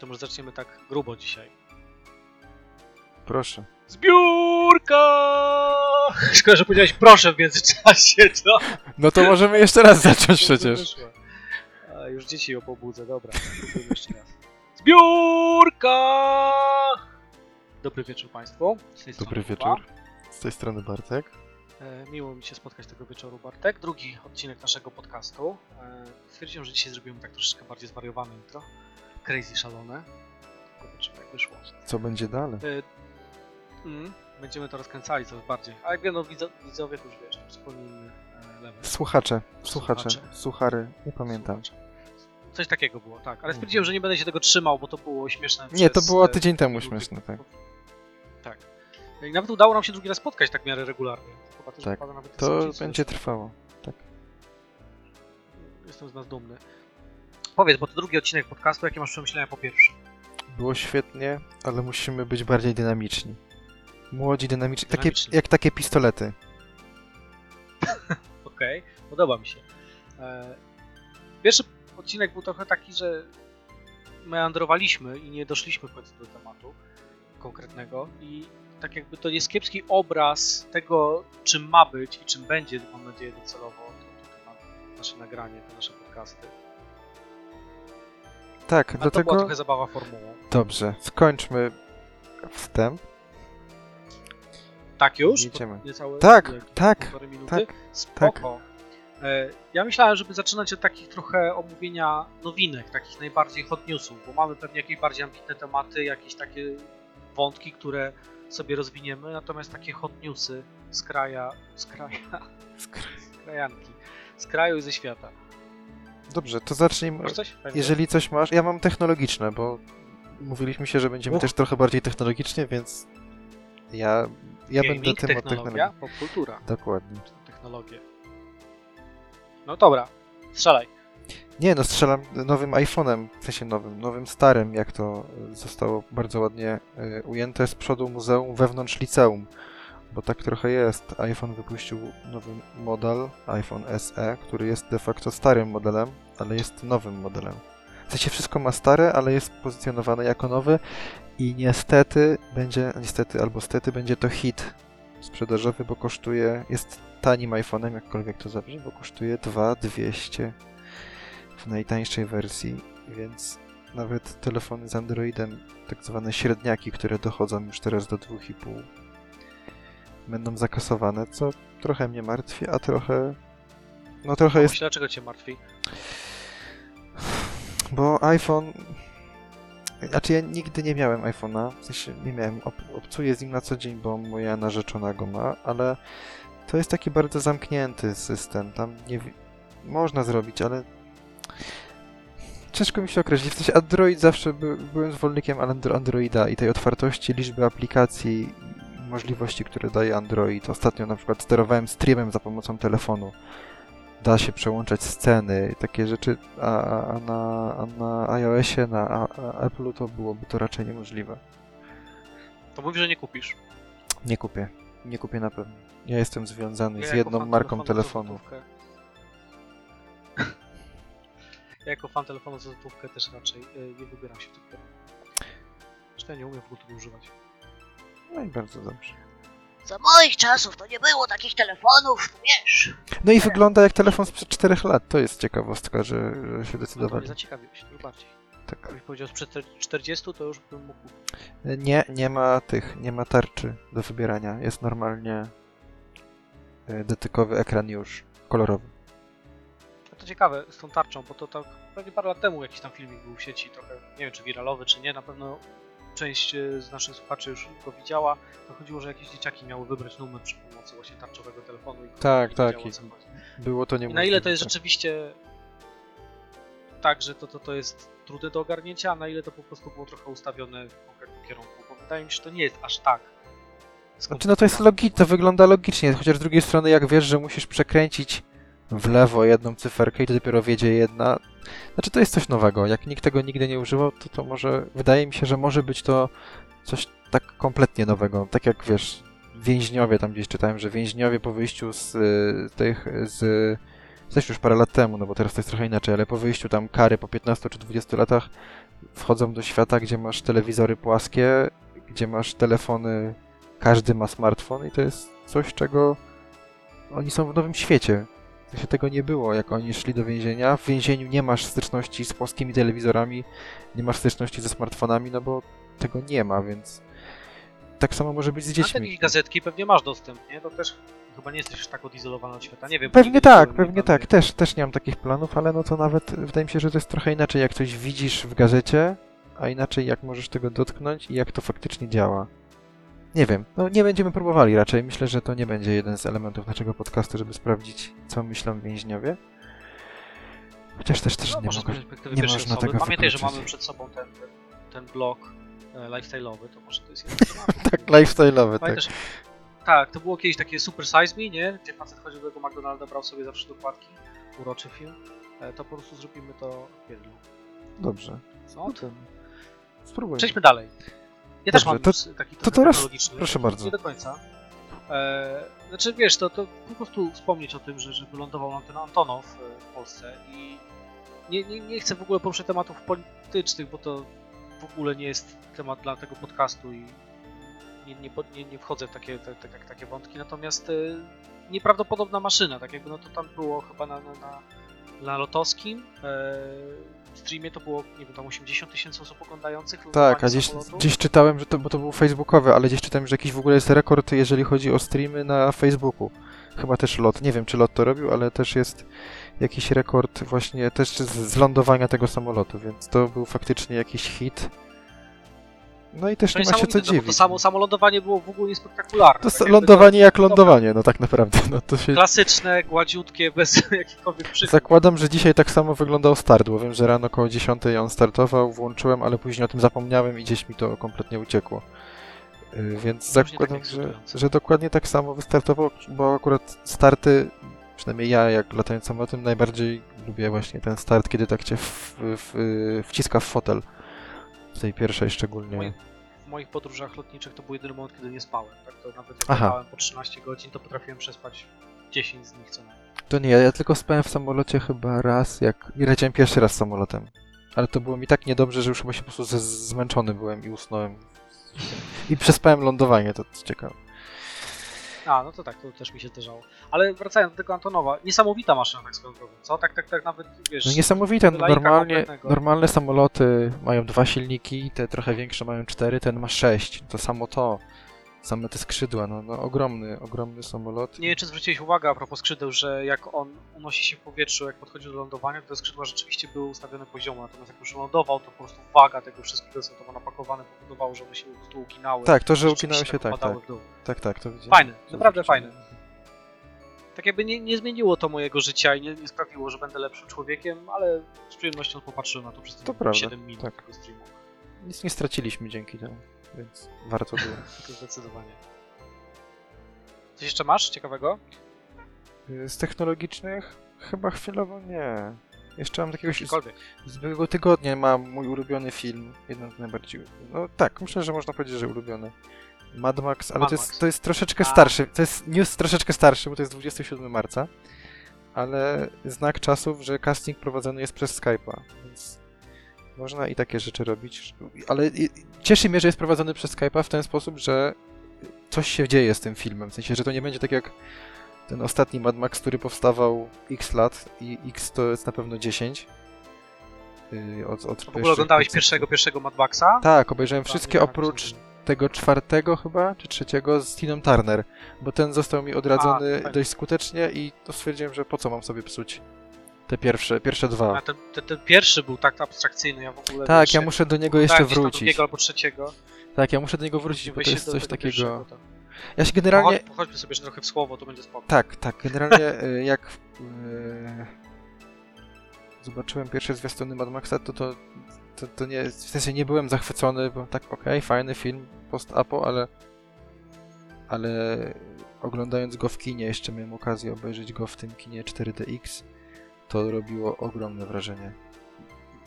To może zaczniemy tak grubo dzisiaj. Proszę. Zbiórka! Szkoda, że powiedziałeś proszę w międzyczasie, to... No to możemy jeszcze raz zacząć przecież. A, już dzieci ją pobudzę, dobra. spróbujmy jeszcze raz. Zbiórka! Dobry wieczór Państwu. Z tej Dobry strony wieczór. Z tej strony Bartek. E, Miło mi się spotkać tego wieczoru, Bartek. Drugi odcinek naszego podcastu. E, Stwierdziłem, że dzisiaj zrobimy tak troszeczkę bardziej zwariowane intro. Crazy, szalone. Zobaczymy jak wyszło. Co będzie dalej? E, mm, Będziemy to rozkręcali coraz bardziej. A jak wiedzą widzo- widzowie, to już wiesz, to zupełnie inny e, level. Słuchacze, słuchacze, Słuchacze. suchary, nie pamiętam. Słuchacz. Coś takiego było, tak. Ale stwierdziłem, że nie będę się tego trzymał, bo to było śmieszne. Nie, to było e, tydzień temu śmieszne, tak. Tak. I nawet udało nam się drugi raz spotkać tak w miarę regularnie. Chyba też Tak. To będzie trwało. Jestem z nas dumny. Powiedz, bo to drugi odcinek podcastu, jakie masz przemyślenia po pierwsze? Było świetnie, ale musimy być bardziej dynamiczni. Młodzi, dynamiczni. Takie, Dynamiczni. jak takie pistolety. Okej, podoba mi się. E, pierwszy odcinek był trochę taki, że meandrowaliśmy i nie doszliśmy w końcu do tematu konkretnego i tak jakby to jest kiepski obraz tego, czym ma być i czym będzie, mam nadzieję, docelowo to, to, to na- nasze nagranie, te nasze podcasty. Tak, A to dlatego... była trochę zabawa formułą. Dobrze, skończmy wstęp. Tak już? Jedziemy. To niecałe, Tak, ile? tak, tak, Spoko. E, Ja myślałem, żeby zaczynać od takich trochę omówienia nowinek, takich najbardziej hot newsów, bo mamy pewnie jakieś bardziej ambitne tematy, jakieś takie wątki, które sobie rozwiniemy, natomiast takie hot newsy z kraja, z kraja, z krajanki, z kraju i ze świata. Dobrze, to zacznijmy. Masz coś? Jeżeli coś masz, ja mam technologiczne, bo mówiliśmy się, że będziemy Uch. też trochę bardziej technologicznie, więc ja, ja będę Gaming, tym od technologia, technologii. popkultura, Dokładnie. technologie. No dobra, strzelaj. Nie, no strzelam nowym iPhone'em, w sensie nowym, nowym starym, jak to y, zostało bardzo ładnie y, ujęte z przodu muzeum wewnątrz liceum. Bo tak trochę jest. iPhone wypuścił nowy model, iPhone SE, który jest de facto starym modelem, ale jest nowym modelem. W sensie wszystko ma stare, ale jest pozycjonowane jako nowy i niestety będzie, niestety albo stety będzie to hit sprzedażowy, bo kosztuje, jest tanim iPhone'em, jakkolwiek to zabrzmi, bo kosztuje 2200 w najtańszej wersji, więc nawet telefony z Androidem, tak zwane średniaki, które dochodzą już teraz do 2,5 będą zakasowane, co trochę mnie martwi, a trochę no trochę jest, Myślę, dlaczego cię martwi? bo iPhone znaczy ja nigdy nie miałem iPhone'a, w sensie nie miałem, ob, obcuję z nim na co dzień, bo moja narzeczona go ma, ale to jest taki bardzo zamknięty system, tam nie można zrobić, ale ciężko mi się określić, w sensie Android zawsze by, byłem zwolennikiem Andro- Androida i tej otwartości liczby aplikacji możliwości, które daje Android. Ostatnio na przykład sterowałem streamem za pomocą telefonu. Da się przełączać sceny, takie rzeczy, a, a- na, a na iOSie, na a, a Apple'u to byłoby to raczej niemożliwe. To mówisz, że nie kupisz. Nie kupię. Nie kupię na pewno. Ja jestem związany Ja z jedną marką telefonu Ja jako fan telefonu za złotówkę też raczej y, nie wybieram się w tym kierunku. Ja nie umiem w ogóle używać. No i bardzo dobrze. Za moich czasów to nie było takich telefonów, to wiesz. No i wygląda jak telefon sprzed 4 lat. To jest ciekawostka, że, że się No to mnie decydowali. zaciekawiłeś, tym bardziej. Tak. Jakbyś powiedział sprzed 40, to już bym mógł. Nie, nie ma tych, nie ma tarczy do wybierania. Jest normalnie e, dotykowy ekran już kolorowy. No to ciekawe z tą tarczą, bo to tak pewnie parę lat temu jakiś tam filmik był w sieci, trochę, nie wiem czy wiralowy, czy nie, na pewno część y, z naszych słuchaczy już go widziała. To chodziło, że jakieś dzieciaki miały wybrać numer przy pomocy właśnie tarczowego telefonu i Tak, nie tak, i-. Było to I niemożliwe. na ile to jest tak. rzeczywiście tak, że to, to, to jest trudne do ogarnięcia, a na ile to po prostu było trochę ustawione w konkretnym kierunku, bo wydaje mi się, że to nie jest aż tak. Znaczy, no to jest logiczne, to wygląda logicznie, chociaż z drugiej strony, jak wiesz, że musisz przekręcić w lewo jedną cyferkę i to dopiero wiedzie jedna. Znaczy, to jest coś nowego. Jak nikt tego nigdy nie używał, to to może. Wydaje mi się, że może być to coś tak kompletnie nowego. Tak jak wiesz, więźniowie, tam gdzieś czytałem, że więźniowie po wyjściu z y, tych. z. Też już parę lat temu, no bo teraz to jest trochę inaczej, ale po wyjściu tam kary po 15 czy 20 latach wchodzą do świata, gdzie masz telewizory płaskie, gdzie masz telefony, każdy ma smartfon i to jest coś, czego oni są w nowym świecie. W sensie tego nie było, jak oni szli do więzienia. W więzieniu nie masz styczności z płaskimi telewizorami, nie masz styczności ze smartfonami, no bo tego nie ma, więc tak samo może być z te dziećmi. jakieś gazetki pewnie masz dostęp, nie? To też chyba nie jesteś już tak odizolowany od świata, nie wiem. Pewnie tak, nie pewnie tak. Też, też nie mam takich planów, ale no to nawet wydaje mi się, że to jest trochę inaczej, jak coś widzisz w gazecie, a inaczej jak możesz tego dotknąć i jak to faktycznie działa. Nie wiem, no nie będziemy próbowali raczej. Myślę, że to nie będzie jeden z elementów naszego podcastu, żeby sprawdzić, co myślą więźniowie. Chociaż też, też No, nie mogę. nie można osoby. tego Pamiętaj, że wykluczyć. mamy przed sobą ten, ten, ten blog e, lifestyle'owy, to może to jest jeden. Tak, lifestyle'owy, tak. Pamiętasz? Tak, to było kiedyś takie Super Size Me, nie? Gdzie facet chodził do tego McDonalda, brał sobie zawsze dokładki. Uroczy film. E, To po prostu zrobimy to w Biedlu. Dobrze. Co? No to spróbujmy. Przejdźmy dalej. Ja też Dobrze, mam to- news taki to teraz technologiczny. proszę bardzo. Nie do końca. E, znaczy wiesz, to, to po prostu wspomnieć o tym, że, że wylądował nam ten Antonow e, w Polsce i nie, nie, nie chcę w ogóle poruszyć tematów politycznych, bo to w ogóle nie jest temat dla tego podcastu i nie, nie, nie, nie wchodzę w takie, te, te, takie wątki, natomiast e, nieprawdopodobna maszyna, tak jakby no to tam było chyba na, na, na, na lotowskim e, streamie to było, nie wiem, tam 80 tysięcy osób oglądających Tak, a gdzieś, samolotu. gdzieś czytałem, że to, bo to był facebookowy, ale gdzieś czytałem, że jakiś w ogóle jest rekord, jeżeli chodzi o streamy na Facebooku. Chyba też lot. Nie wiem, czy lot to robił, ale też jest jakiś rekord właśnie też z, z lądowania tego samolotu, więc to był faktycznie jakiś hit. No i też To nie ma się co no dziwić. To samo, samo lądowanie było w ogóle niespektakularne. To tak lądowanie jak lądowanie, no tak naprawdę. No to się... Klasyczne, gładziutkie, bez jakichkolwiek przygód. Zakładam, że dzisiaj tak samo wyglądał start, bo wiem, że rano około 10 on startował, włączyłem, ale później o tym zapomniałem i gdzieś mi to kompletnie uciekło. Yy, Więc zakładam, tak że, że dokładnie tak samo wystartował, bo akurat starty, przynajmniej ja jak latając samolotem, najbardziej lubię właśnie ten start, kiedy tak cię w, w, wciska w fotel. W tej pierwszej szczególnie. Moim- W moich podróżach lotniczych to był jedyny moment, kiedy nie spałem. Tak to nawet jak Aha. latałem po 13 godzin, to potrafiłem przespać 10 z nich co najmniej. To nie, ja tylko spałem w samolocie chyba raz, jak leciałem pierwszy raz samolotem. Ale to było mi tak niedobrze, że już chyba się po prostu zmęczony byłem i usnąłem. I przespałem lądowanie, to co ciekawe. A, no to tak, to też mi się zdarzało. Ale wracając do tego Antonowa, niesamowita maszyna tak swoją drogą, co? Tak, tak, tak nawet, wiesz... No niesamowite, no, normalnie, normalne samoloty mają dwa silniki, te trochę większe mają cztery, ten ma sześć. To samo to, same te skrzydła, no, no ogromny, ogromny samolot. Nie wiem, czy zwróciłeś uwagę a propos skrzydeł, że jak on unosi się w powietrzu, jak podchodzi do lądowania, to te skrzydła rzeczywiście były ustawione poziomo, natomiast jak już lądował, to po prostu waga tego wszystkiego, co to ma napakowane, powodowało, że one się po prostu uginały. Tak, to, że uginały się, tak, opadały tak, dół. tak, tak, to widziałem. Fajne, naprawdę fajne. Tak jakby nie, nie zmieniło to mojego życia i nie, nie sprawiło, że będę lepszym człowiekiem, ale z przyjemnością popatrzyłem na to przez te To prawda, 7 minut tak. tego streamu. Nic nie straciliśmy dzięki temu, więc warto było. Zdecydowanie. Coś jeszcze masz ciekawego? Y, Z technologicznych chyba chwilowo nie. Jeszcze mam takiego z Cokolwiek. z ubiegłego tygodnia mam mój ulubiony film, jeden z najbardziej, no tak, myślę, że można powiedzieć, że ulubiony. Mad Max, ale Mad to jest, Max. to jest troszeczkę A. starszy, to jest news troszeczkę starszy, bo to jest 27 marca, ale znak czasów, że casting prowadzony jest przez Skype'a, więc można i takie rzeczy robić, ale cieszy mnie, że jest prowadzony przez Skype'a w ten sposób, że coś się dzieje z tym filmem, w sensie, że to nie będzie tak jak ten ostatni Mad Max, który powstawał x lat i x to jest na pewno 10. Yy, od, od W ogóle oglądałeś pierwszego, pierwszego Mad Maxa? Tak, obejrzałem Tam wszystkie ma oprócz tego czwartego chyba, czy trzeciego z Tiną Turner, bo ten został mi odradzony fajnie. dość skutecznie i to stwierdziłem, że po co mam sobie psuć te pierwsze, pierwsze dwa. A ten, ten, ten pierwszy był tak abstrakcyjny, ja w ogóle... Tak, ja muszę do niego jeszcze wrócić. drugiego albo trzeciego. Tak, ja muszę do niego wrócić, bo to jest coś takiego... Ja się generalnie... Pochodź- Pochodźmy sobie trochę w słowo, to będzie spoko. Tak, tak. Generalnie y, jak y, zobaczyłem pierwsze zwiastuny Mad Maxa, to, to, to, to nie, w sensie nie byłem zachwycony, bo tak okej, fajny film post-apo, ale ale oglądając go w kinie, jeszcze miałem okazję obejrzeć go w tym kinie 4DX, to robiło ogromne wrażenie.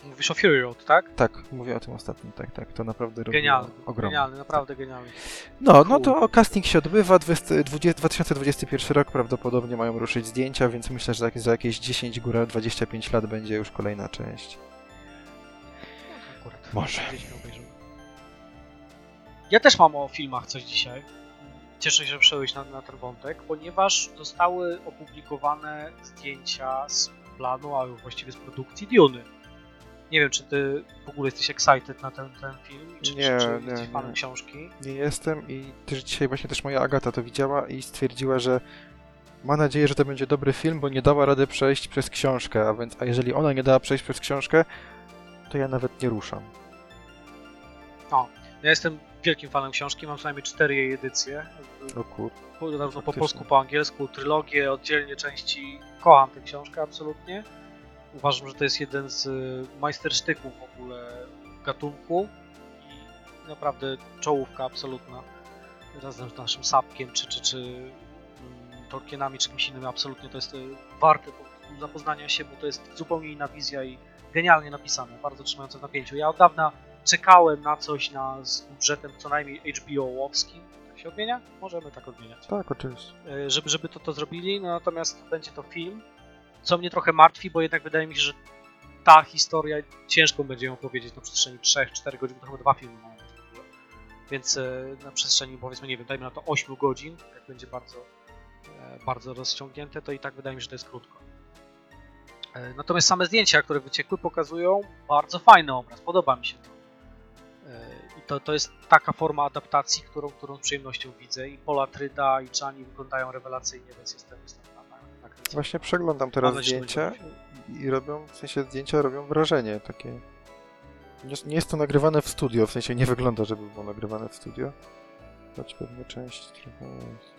Mówisz o Fury Road, tak? Tak, mówię o tym ostatnim, tak, tak, to naprawdę robiło Genialny, ogromne. genialny, naprawdę genialny. No, no to casting się odbywa, 20, 20, 2021 rok prawdopodobnie mają ruszyć zdjęcia, więc myślę, że za jakieś 10 góra 25 lat będzie już kolejna część. Akurat. Może. Ja też mam o filmach coś dzisiaj. Cieszę się, że przejąłeś na, na ten wątek, ponieważ zostały opublikowane zdjęcia z planu, a właściwie z produkcji Duny. Nie wiem, czy ty w ogóle jesteś excited na ten, ten film, czy, Nie, czy, czy nie, jesteś fanem nie. książki? Nie jestem i też dzisiaj właśnie też moja Agata to widziała i stwierdziła, że ma nadzieję, że to będzie dobry film, bo nie dała rady przejść przez książkę, a więc a jeżeli ona nie dała przejść przez książkę, to ja nawet nie ruszam. Ja jestem wielkim fanem książki, mam co najmniej cztery jej edycje. O kur... Po- po polsku, po angielsku, trylogię, oddzielnie części. Kocham tę książkę absolutnie. Uważam, że to jest jeden z y, majstersztyków w ogóle gatunku i naprawdę czołówka absolutna. Razem z naszym Sapkiem czy, czy, czy mm, Tolkienami czy kimś innym absolutnie to jest y, warte zapoznania się, bo to jest zupełnie inna wizja i genialnie napisane, bardzo trzymające w napięciu. Ja od dawna czekałem na coś na, z budżetem co najmniej HBO-owskim. Się odmienia? Możemy tak odmieniać. Tak, oczywiście. E, Żeby, żeby to, to zrobili, no natomiast będzie to film, co mnie trochę martwi, bo jednak wydaje mi się, że ta historia ciężko będzie ją powiedzieć na przestrzeni 3-4 godzin, bo to chyba dwa filmy mają być w ogóle. Więc e, na przestrzeni powiedzmy, nie wiem, dajmy na to 8 godzin, jak będzie bardzo, e, bardzo rozciągnięte, to i tak wydaje mi się, że to jest krótko. E, Natomiast same zdjęcia, które wyciekły, pokazują bardzo fajny obraz. Podoba mi się to. To, to jest taka forma adaptacji, którą, którą z przyjemnością widzę. I Pola Tryda i Chani wyglądają rewelacyjnie, więc jestem, jestem na, na. Właśnie przeglądam teraz Mam nadzieję, że zdjęcia i robią, w sensie zdjęcia robią wrażenie takie... Nie, nie jest to nagrywane w studio, w sensie nie wygląda, żeby było nagrywane w studio. Choć pewnie część trochę jest.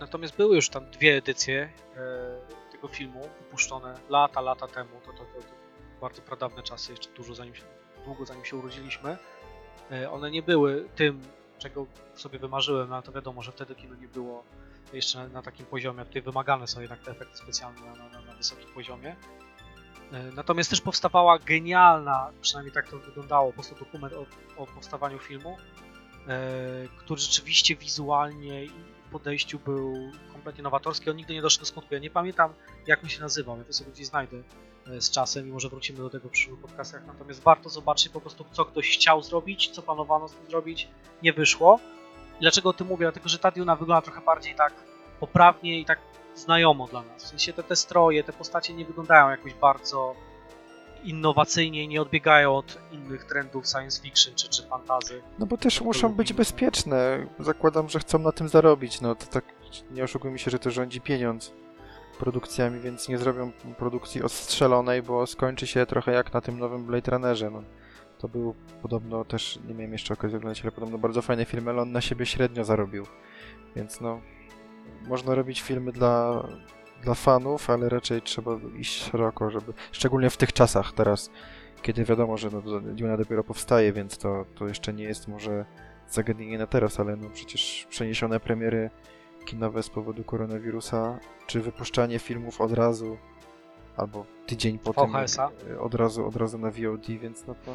Natomiast były już tam dwie edycje e, tego filmu wypuszczone lata, lata temu. To, to, to, to bardzo pradawne czasy, jeszcze dużo zanim się, długo zanim się urodziliśmy. E, one nie były tym, czego sobie wymarzyłem, no ale to wiadomo, że wtedy kino nie było jeszcze na, na takim poziomie. Tutaj wymagane są jednak te efekty specjalne na, na, na, wysokim poziomie. E, Natomiast też powstawała genialna, przynajmniej tak to wyglądało, po prostu dokument o, o powstawaniu filmu, e, który rzeczywiście wizualnie i podejściu był kompletnie nowatorski. On nigdy nie doszedł do skutku. Ja nie pamiętam, jak on się nazywał. Ja to sobie gdzieś znajdę z czasem i może wrócimy do tego w przyszłych podcastach. Natomiast warto zobaczyć po prostu, co ktoś chciał zrobić, co planowano z tym zrobić, nie wyszło. I dlaczego o tym mówię? Dlatego, że ta Duna wygląda trochę bardziej tak poprawnie i tak znajomo dla nas. W sensie te, te stroje, te postacie nie wyglądają jakoś bardzo innowacyjnie i nie odbiegają od innych trendów science fiction czy, czy fantazy. No bo też muszą być bezpieczne. Zakładam, że chcą na tym zarobić. No to tak nie oszukujmy się, że to rządzi pieniądz produkcjami, więc nie zrobią produkcji ostrzelonej, bo skończy się trochę jak na tym nowym Blade Runnerze. No. To był podobno też, nie miałem jeszcze okazji oglądać, ale podobno bardzo fajny film, ale on na siebie średnio zarobił. Więc no, można robić filmy dla, dla fanów, ale raczej trzeba iść szeroko, żeby, szczególnie w tych czasach teraz, kiedy wiadomo, że no, Duna dopiero powstaje, więc to, to jeszcze nie jest może zagadnienie na teraz, ale no przecież przeniesione premiery kinowe z powodu koronawirusa, czy wypuszczanie filmów od razu, albo tydzień po tym y, od razu, od razu na VOD, więc no to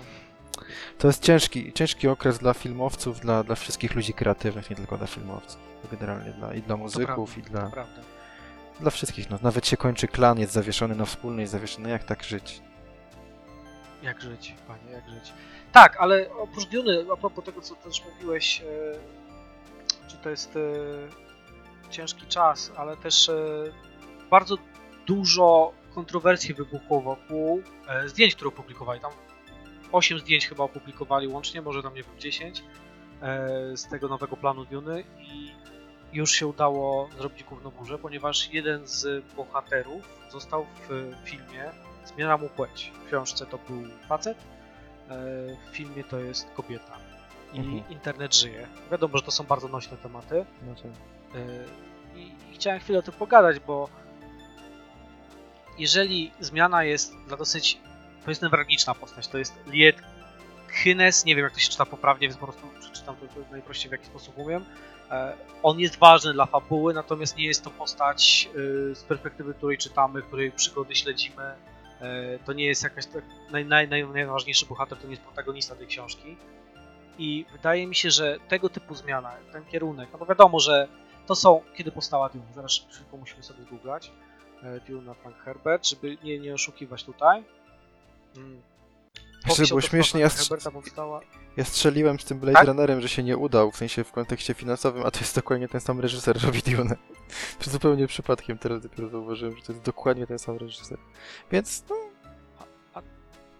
to jest ciężki, ciężki okres dla filmowców, dla, dla wszystkich ludzi kreatywnych, nie tylko dla filmowców. Generalnie dla, i dla muzyków, i dla, Naprawdę. dla wszystkich. No, nawet się kończy klan, jest zawieszony na wspólnej, jest zawieszony. Jak tak żyć? Jak żyć, panie, jak żyć. Tak, ale oprócz Duny, a propos tego, co też mówiłeś, e, że to jest e, ciężki czas, ale też e, bardzo dużo kontrowersji wybuchło wokół e, zdjęć, które opublikowali. Tam 8 zdjęć chyba opublikowali łącznie, może tam nie wiem, 10 e, z tego nowego planu Duny i już się udało zrobić gówno burzę, ponieważ jeden z bohaterów został w filmie zmiana mu płeć. W książce to był facet, w filmie to jest kobieta. I Mhm. internet żyje. Wiadomo, że to są bardzo nośne tematy. No to... e, I, chciałem chwilę o tym pogadać, bo jeżeli zmiana jest dla dosyć, jest newralgiczna postać, to jest Liet Hynes, nie wiem jak to się czyta poprawnie, więc po prostu przeczytam to, najprościej w jaki sposób umiem. E, On jest ważny dla fabuły, natomiast nie jest to postać y, z perspektywy której czytamy, której przygody śledzimy. To nie jest jakaś tak, naj, naj, naj, najważniejszy bohater, to nie jest protagonista tej książki. I wydaje mi się, że tego typu zmiana, ten kierunek, no bo wiadomo, że to są, kiedy powstała Dune, zaraz szybko musimy sobie googlać, e, Dune na Frank Herbert, żeby nie, nie oszukiwać tutaj. Mm. powieść było śmiesznie, ja strz- powstała. Ja strzeliłem z tym Blade Tak? Runnerem, że się nie udał, w sensie w kontekście finansowym, a to jest dokładnie ten sam reżyser robi Dune. To zupełnie przypadkiem teraz dopiero zauważyłem, że to jest dokładnie ten sam reżyser. Więc no,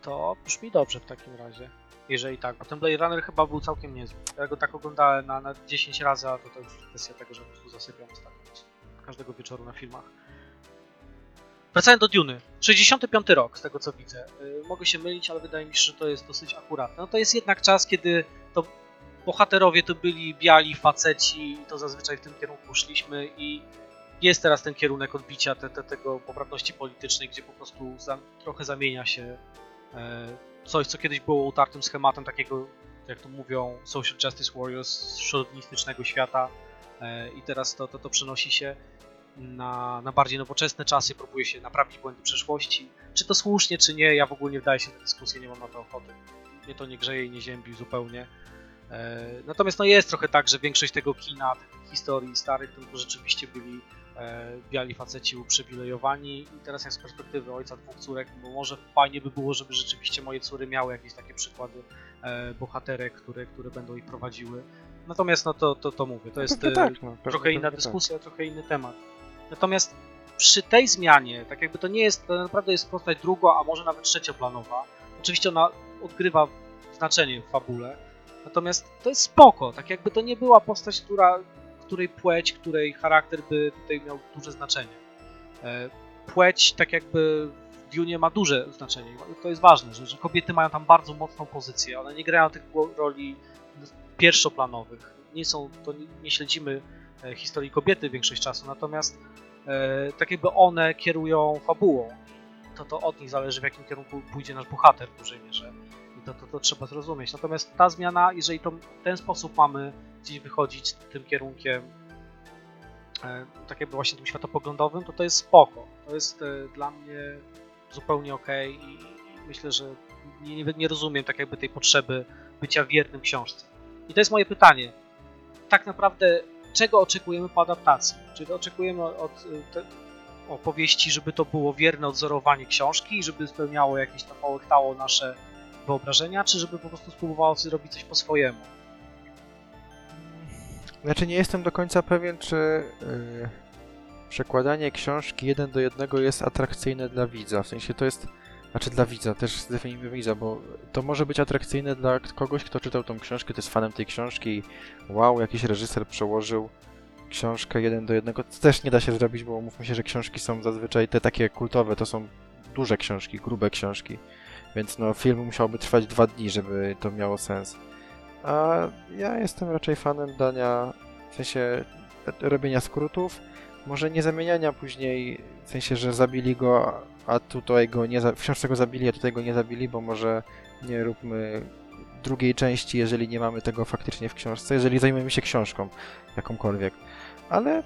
To brzmi dobrze w takim razie. Jeżeli tak, bo ten Blade Runner chyba był całkiem niezły. Ja go tak oglądałem na, na 10 razy, a to, to już kwestia tego, że po prostu zasypiam ostatnio każdego wieczoru na filmach. Wracając do Duny. 65 rok, z tego co widzę. Yy, mogę się mylić, ale wydaje mi się, że to jest dosyć akuratne. No to jest jednak czas, kiedy to bohaterowie to byli biali faceci i to zazwyczaj w tym kierunku szliśmy i jest teraz ten kierunek odbicia te, te, tego poprawności politycznej, gdzie po prostu za, trochę zamienia się coś, co kiedyś było utartym schematem takiego, jak to mówią, social justice warriors szowinistycznego świata e, i teraz to, to, to przenosi się na, na bardziej nowoczesne czasy, próbuje się naprawić błędy przeszłości. Czy to słusznie, czy nie, ja w ogóle nie wdaję się w dyskusję, nie mam na to ochoty. Mnie to nie grzeje i nie ziębi zupełnie. E, Natomiast no jest trochę tak, że większość tego kina, tych historii starych, to, rzeczywiście byli e, biali faceci uprzywilejowani i teraz jak z perspektywy ojca dwóch córek, bo może fajnie by było, żeby rzeczywiście moje córy miały jakieś takie przykłady e, bohaterek, które, które będą ich prowadziły. Natomiast no to, to, to mówię, to jest pewnie e, tak, no, trochę inna tak. dyskusja, trochę inny temat. Natomiast przy tej zmianie, tak jakby to nie jest, to naprawdę jest postać drugo, a może nawet trzecioplanowa. Oczywiście ona odgrywa znaczenie w fabule, natomiast to jest spoko, tak jakby to nie była postać, która, której płeć, której charakter by tutaj miał duże znaczenie. E, Płeć tak jakby w Dune ma duże znaczenie, to jest ważne, że, że kobiety mają tam bardzo mocną pozycję, one nie grają tych roli pierwszoplanowych, nie są, to nie śledzimy e, historii kobiety większość czasu, natomiast e, tak jakby one kierują fabułą. To, to od nich zależy, w jakim kierunku pójdzie nasz bohater w dużej mierze. To, to, to trzeba zrozumieć. Natomiast ta zmiana, jeżeli to w ten sposób mamy gdzieś wychodzić tym kierunkiem, e, tak jakby właśnie tym światopoglądowym, to to jest spoko. To jest e, dla mnie zupełnie ok i, myślę, że nie, nie, rozumiem tak jakby tej potrzeby bycia wiernym książce. I to jest moje pytanie. Tak naprawdę czego oczekujemy po adaptacji? Czy oczekujemy od y, te, opowieści, żeby to było wierne odzorowanie książki, żeby spełniało jakieś tam połechtało nasze wyobrażenia, czy żeby po prostu spróbowało zrobić coś po swojemu? Znaczy nie jestem do końca pewien, czy yy, przekładanie książki jeden do jednego jest atrakcyjne dla widza. W sensie to jest, znaczy dla widza, też zdefiniujmy widza, bo to może być atrakcyjne dla kogoś, kto czytał tą książkę, to jest fanem tej książki wow, jakiś reżyser przełożył książkę jeden do jednego. To też nie da się zrobić, bo mówmy się, że książki są zazwyczaj te takie kultowe, to są duże książki, grube książki. Więc no, film musiałby trwać dwa dni, żeby to miało sens. A ja jestem raczej fanem dania, w sensie robienia skrótów, może nie zamieniania później, w sensie, że zabili go, a tutaj go nie, w książce go zabili, a tutaj go nie zabili, bo może nie róbmy drugiej części, jeżeli nie mamy tego faktycznie w książce, jeżeli zajmiemy się książką jakąkolwiek. Ale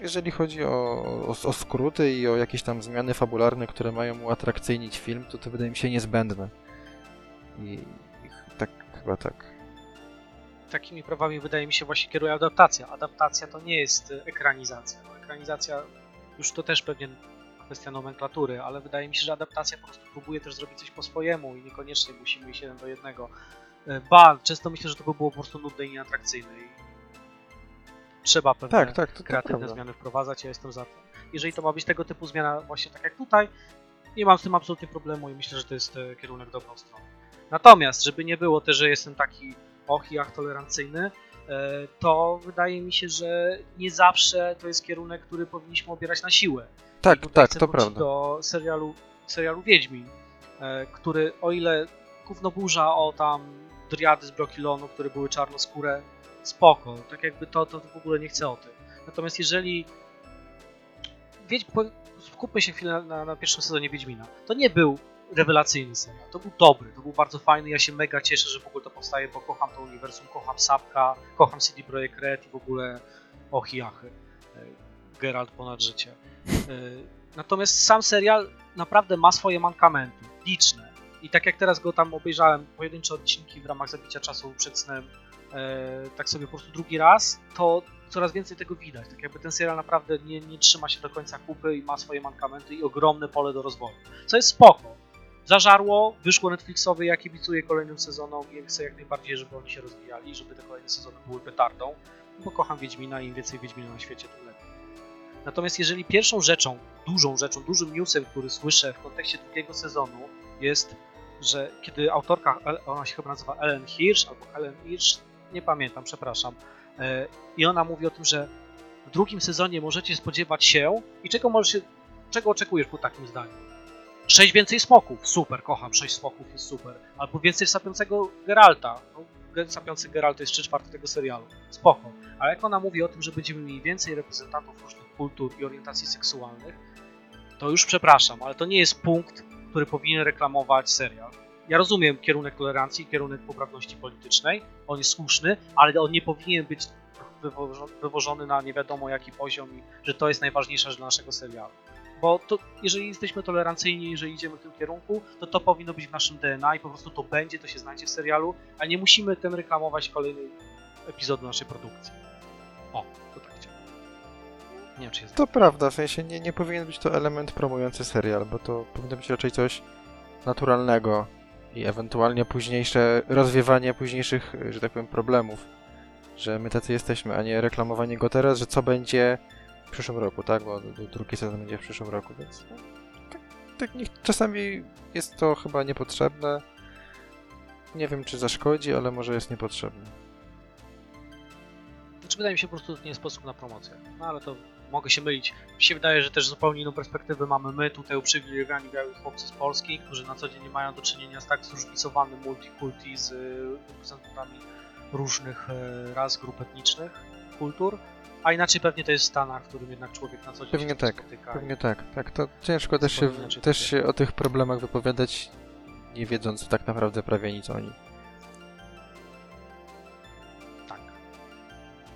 jeżeli chodzi o, o, o skróty i o jakieś tam zmiany fabularne, które mają uatrakcyjnić film, to to wydaje mi się niezbędne. I, i tak, chyba tak. Takimi prawami wydaje mi się właśnie kieruje adaptacja. Adaptacja to nie jest y, ekranizacja. No, ekranizacja już to też pewnie kwestia nomenklatury, ale wydaje mi się, że adaptacja po prostu próbuje też zrobić coś po swojemu i niekoniecznie musimy iść jeden do jednego. Y, Ba, często myślę, że to by było po prostu nudne i nieatrakcyjne trzeba pewne Tak, tak, to, to kreatywne prawda. zmiany wprowadzać, ja jestem za tym. Jeżeli to ma być tego typu zmiana właśnie tak jak tutaj, nie mam z tym absolutnie problemu i myślę, że to jest e, kierunek dobrą stronę. Natomiast, żeby nie było też, że jestem taki och i ach tolerancyjny, e, to wydaje mi się, że nie zawsze to jest kierunek, który powinniśmy obierać na siłę. Tak, tak, to prawda. do serialu, serialu Wiedźmin, e, który o ile gównoburza o tam driady z Brokilonu, które były czarnoskóre, spoko, tak jakby to, to w ogóle nie chcę o tym. Natomiast jeżeli skupmy się chwilę na, na, pierwszym sezonie Wiedźmina. To nie był rewelacyjny serial, to był dobry, to był bardzo fajny, ja się mega cieszę, że w ogóle to powstaje, bo kocham to uniwersum, kocham Sapka, kocham CD Projekt Red i w ogóle och i achy. E, Geralt ponad życie. E, Natomiast sam serial naprawdę ma swoje mankamenty, liczne. I tak jak teraz go tam obejrzałem, pojedyncze odcinki w ramach zabicia czasu przed snem, e, tak sobie po prostu drugi raz, to coraz więcej tego widać. Tak jakby ten serial naprawdę nie, nie trzyma się do końca kupy i ma swoje mankamenty i ogromne pole do rozwoju. Co jest spoko. zażarło, wyszło Netflixowy, ja kibicuję kolejnym sezonom i chcę jak najbardziej, żeby oni się rozwijali, żeby te kolejne sezony były petardą, bo kocham Wiedźmina i im więcej Wiedźmina na świecie, tym lepiej. Natomiast jeżeli pierwszą rzeczą, dużą rzeczą, dużym newsem, który słyszę w kontekście drugiego sezonu jest, że kiedy autorka, ona się chyba nazywa Ellen Hirsch albo Helen Hirsch, nie pamiętam, przepraszam, e, i ona mówi o tym, że w drugim sezonie możecie spodziewać się i czego możesz się, czego oczekujesz po takim zdaniu? Sześć więcej smoków, super, kocham, sześć smoków jest super. Albo więcej sapiącego Geralta. No, sapiący Geralt jest 3 czwarte tego serialu. Spoko. Ale jak ona mówi o tym, że będziemy mieli więcej reprezentantów różnych kultur i orientacji seksualnych, to już przepraszam, ale to nie jest punkt, który powinien reklamować serial. Ja rozumiem kierunek tolerancji, kierunek poprawności politycznej, on jest słuszny, ale on nie powinien być wywożo- wywożony na nie wiadomo jaki poziom i że to jest najważniejsze dla naszego serialu. Bo to, jeżeli jesteśmy tolerancyjni, jeżeli idziemy w tym kierunku, to to powinno być w naszym DNA i po prostu to będzie, to się znajdzie w serialu, a nie musimy tym reklamować kolejnej epizodu naszej produkcji. O. Nie wiem, czy jest. To prawda, w sensie nie, nie powinien być to element promujący serial, bo to powinno być raczej coś naturalnego i ewentualnie późniejsze rozwiewanie późniejszych, że tak powiem, problemów. Że my tacy jesteśmy, a nie reklamowanie go teraz, że co będzie w przyszłym roku, tak? Bo drugi sezon będzie w przyszłym roku, więc no, tak, tak nie, czasami jest to chyba niepotrzebne. Nie wiem, czy zaszkodzi, ale może jest niepotrzebne. Znaczy, wydaje mi się po prostu, to nie jest sposób na promocję. No ale to mogę się mylić. Mi się wydaje, że też zupełnie inną perspektywę mamy my, tutaj uprzywilejowani białych chłopcy z Polski, którzy na co dzień nie mają do czynienia z tak zróżnicowanym multikulti z reprezentantami różnych e, ras, grup etnicznych, kultur. A inaczej pewnie to jest w Stanach, w którym jednak człowiek na co dzień Pewnie się tak, spotyka. Pewnie tak, tak. To ciężko też się, też się o tych problemach wypowiadać, nie wiedząc tak naprawdę prawie nic o nich.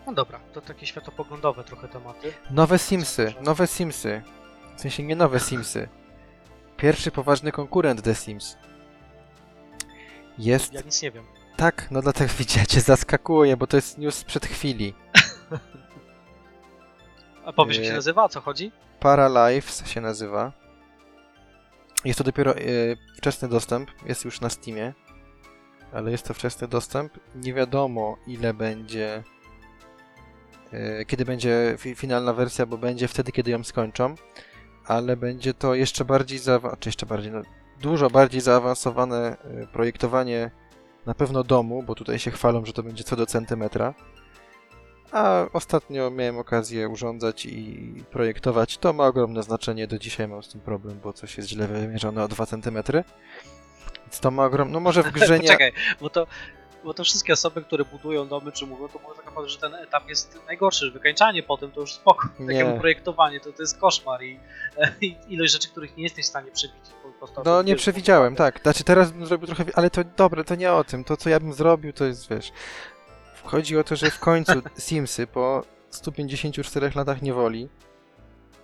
No dobra, to takie światopoglądowe trochę tematy. Nowe Simsy, nowe Simsy. W sensie nie nowe Simsy. Pierwszy poważny konkurent The Sims. Jest. Ja nic nie wiem. Tak, no dlatego widzicie, zaskakuje, bo to jest news sprzed chwili. A powiesz, jak się Nie. nazywa, o co chodzi? Paralives się nazywa. Jest to dopiero e, wczesny dostęp, jest już na Steamie, ale jest to wczesny dostęp. Nie wiadomo ile będzie, e, kiedy będzie fi finalna wersja, bo będzie wtedy, kiedy ją skończą, ale będzie to jeszcze bardziej zaawansowane, czy jeszcze bardziej, no, dużo bardziej zaawansowane e, projektowanie na pewno domu, bo tutaj się chwalą, że to będzie co do centymetra. A ostatnio miałem okazję urządzać i projektować. To ma ogromne znaczenie. Do dzisiaj mam z tym problem, bo coś jest źle wymierzone o 2 cm. Więc to ma ogromne. No może w grze nie. Poczekaj, bo to, bo to wszystkie osoby, które budują domy, czy mówią, to mówią tak naprawdę, że ten etap jest najgorszy, wykańczanie potem to już spoko. Tak Nie. jakby projektowanie, to, to jest koszmar i, i ilość rzeczy, których nie jesteś w stanie przewidzieć. Po prostu No nie przewidziałem, tak. Znaczy teraz bym zrobił trochę. Ale to dobre, to nie o tym. To co ja bym zrobił, to jest wiesz. Chodzi o to, że w końcu Simsy po 154 latach niewoli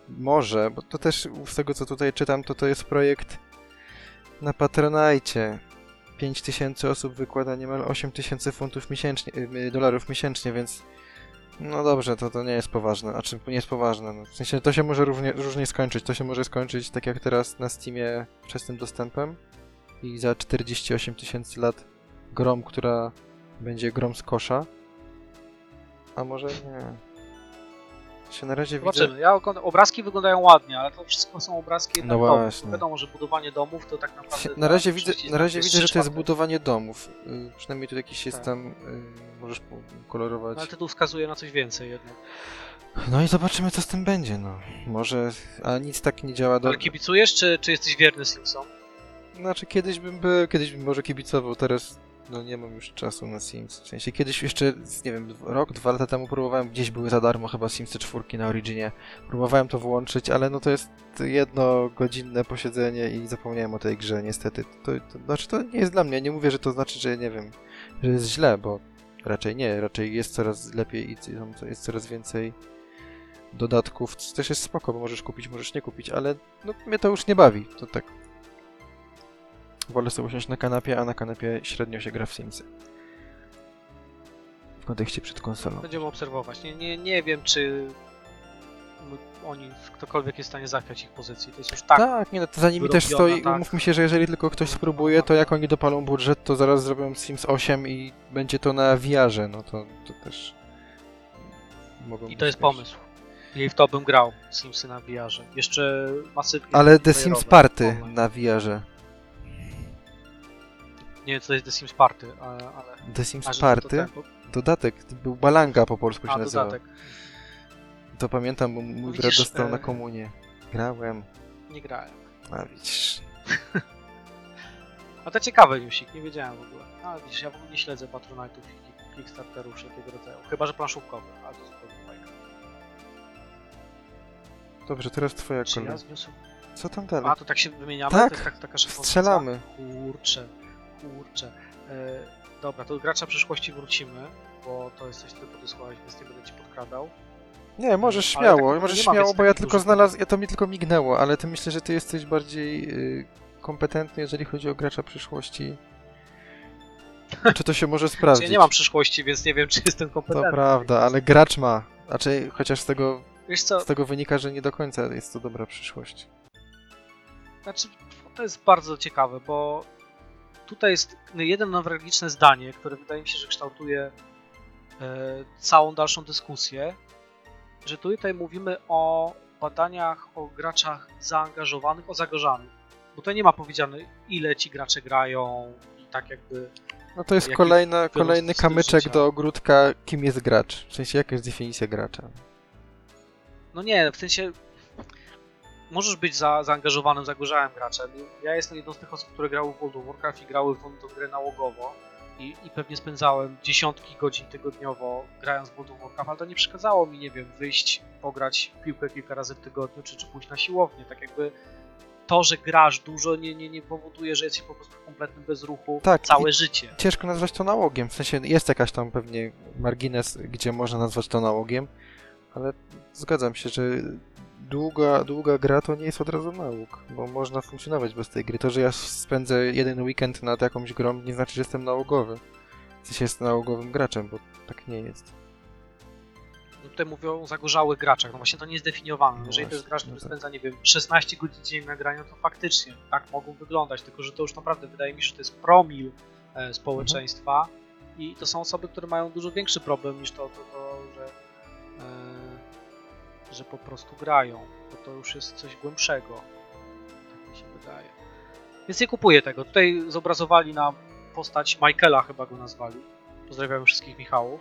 może, bo to też z tego co tutaj czytam, to to jest projekt na Patronite. 5000 osób wykłada niemal 8000 funtów miesięcznie, y, dolarów miesięcznie, więc no dobrze, to, to nie jest poważne. A czym nie jest poważne? No, w sensie to się może różnie, różnie skończyć. To się może skończyć tak jak teraz na Steamie wczesnym dostępem i za 48 tysięcy lat grom, która będzie grom z kosza. A może nie. Na razie widzę. Zobaczymy. Ja oglądam, obrazki wyglądają ładnie, ale to wszystko są obrazki jednak No domów. właśnie. Wiadomo, że budowanie domów to tak naprawdę... Na razie widzę, na razie widzę że to jest budowanie domów. Y, Przynajmniej tu jakiś jest Tak. tam. y, Możesz po- kolorować. No, ale tytuł wskazuje na coś więcej jednak. No i zobaczymy, co z tym będzie, no. Może. A nic tak nie działa do. Ale kibicujesz, czy, czy jesteś wierny Simpson? Znaczy kiedyś bym był, kiedyś bym może kibicował, teraz no nie mam już czasu na Sims. W sensie kiedyś jeszcze, nie wiem, rok, dwa lata temu próbowałem, gdzieś były za darmo chyba Simsy czwórki na Originie. Próbowałem to włączyć, ale no to jest jedno godzinne posiedzenie i zapomniałem o tej grze niestety. To, to znaczy to nie jest dla mnie, nie mówię, że to znaczy, że nie wiem, że jest źle, bo raczej nie, raczej jest coraz lepiej i jest coraz więcej dodatków, co też jest spoko, bo możesz kupić, możesz nie kupić, ale no mnie to już nie bawi, to tak Wolę sobie usiąść na kanapie, a na kanapie średnio się gra w Simsy. W kontekście przed konsolą. Będziemy obserwować. Nie, nie, nie wiem, czy. oni, ktokolwiek jest w stanie zachwiać ich pozycji. To jest już tak. Tak, nie no, to za nimi też stoi. tak. Umówmy się, że jeżeli tylko ktoś spróbuje, to jak oni dopalą budżet, to zaraz zrobią Sims 8 i będzie to na VR-ze, no to, to też mogą I to jest wiesz. pomysł. I w to bym grał Simsy na VR-ze. Jeszcze masywnie. Ale The Sims Party na VR-ze. Nie wiem, co to jest The Sims Party, ale. ale... The Sims a, że to Party, ten, bo- dodatek, był Balanga po polsku się A, nazywa. dodatek. To pamiętam, bo mój Widzisz, brat dostał e, na komunię. Grałem. Nie grałem. A widzisz. A to ciekawe newsik, nie wiedziałem w ogóle. A widzisz, ja w ogóle nie śledzę Patronite'ów i Kick- Kickstarterów wszelkiego rodzaju. Chyba, że planszówkowych, ale to zupełnie bajka. Dobrze, teraz twoja Czy kolej. ja zniosłem... Co tam dalej? A, to tak się wymieniamy? Tak, To jest tak, taka strzelamy. Kurczę, kurczę. E, dobra, to do gracza przyszłości wrócimy, bo to jest coś, co podesłałeś, więc nie będę ci podkradał. Nie, możesz Ale śmiało, tak możesz śmiało, bo ja takich tylko znalazłem, ja to mi tylko mignęło, ale ty myślę, że ty jesteś bardziej y, kompetentny, jeżeli chodzi o gracza przyszłości. Czy to się może Znaczy, sprawdzić? ja nie mam przyszłości, więc nie wiem, czy jestem To kompetentny. prawda, ale gracz ma. Znaczy, chociaż z tego, z tego wynika, że nie do końca jest to dobra przyszłość. Znaczy, to jest bardzo ciekawe, bo tutaj jest jedno newralgiczne zdanie, które wydaje mi się, że kształtuje e, całą dalszą dyskusję, że tutaj mówimy o badaniach o graczach zaangażowanych, o zagorzanych. Bo to nie ma powiedziane, ile ci gracze grają i tak jakby... No to jest kolejna, kolejny kamyczek życia. do ogródka, kim jest gracz. W sensie, jaka jest definicja gracza. No nie, w sensie możesz być za, zaangażowanym, zagorzałym graczem. Ja jestem jedną z tych osób, które grały w World of Warcraft i grały w tą grę nałogowo i, i pewnie spędzałem dziesiątki godzin tygodniowo grając w World of Warcraft, ale to nie przeszkadzało mi, nie wiem, wyjść, pograć w piłkę kilka razy w tygodniu, czy, czy pójść na siłownię. Tak jakby to, że grasz dużo nie, nie, nie powoduje, że jesteś po prostu w kompletnym bezruchu Tak, całe życie. ciężko nazwać to nałogiem. W sensie jest jakaś tam pewnie margines, gdzie można nazwać to nałogiem, ale zgadzam się, że długa, długa gra to nie jest od razu nauk, bo można funkcjonować bez tej gry. To, że ja spędzę jeden weekend nad jakąś grą, nie znaczy, że jestem nałogowy. Sensie jestem nałogowym graczem, bo tak nie jest. No Tutaj mówię o zagorzałych graczach, no właśnie to nie jest definiowane. No Jeżeli to jest gracz, który no tak. spędza, nie wiem, 16 godzin dziennie na graniu, to faktycznie tak mogą wyglądać, tylko że to już naprawdę wydaje mi się, że to jest promil e, społeczeństwa Mhm. i to są osoby, które mają dużo większy problem niż to, to, to że, po prostu grają, bo to już jest coś głębszego, tak mi się wydaje. Więc nie kupuję tego. Tutaj zobrazowali na postać Michaela, chyba go nazwali. Pozdrawiam wszystkich Michałów.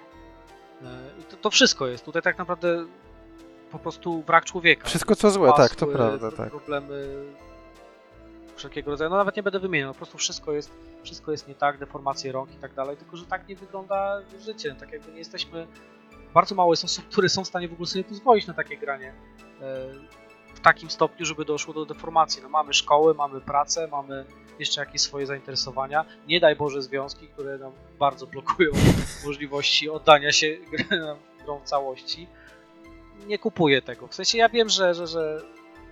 E, I to, to wszystko jest. Tutaj tak naprawdę po prostu brak człowieka. Wszystko co złe, tak, to Pasły, prawda, tak. Problemy wszelkiego rodzaju. No nawet nie będę wymieniał, po prostu wszystko jest, wszystko jest nie tak, deformacje rąk i tak dalej, tylko że tak nie wygląda życie. Tak jakby nie jesteśmy. Bardzo mało jest osób, które są w stanie w ogóle sobie pozwolić na takie granie. e, W takim stopniu, żeby doszło do deformacji. No mamy szkoły, mamy pracę, mamy jeszcze jakieś swoje zainteresowania. Nie daj Boże związki, które nam bardzo blokują możliwości oddania się grą w całości. Nie kupuję tego. W sensie ja wiem, że, że, że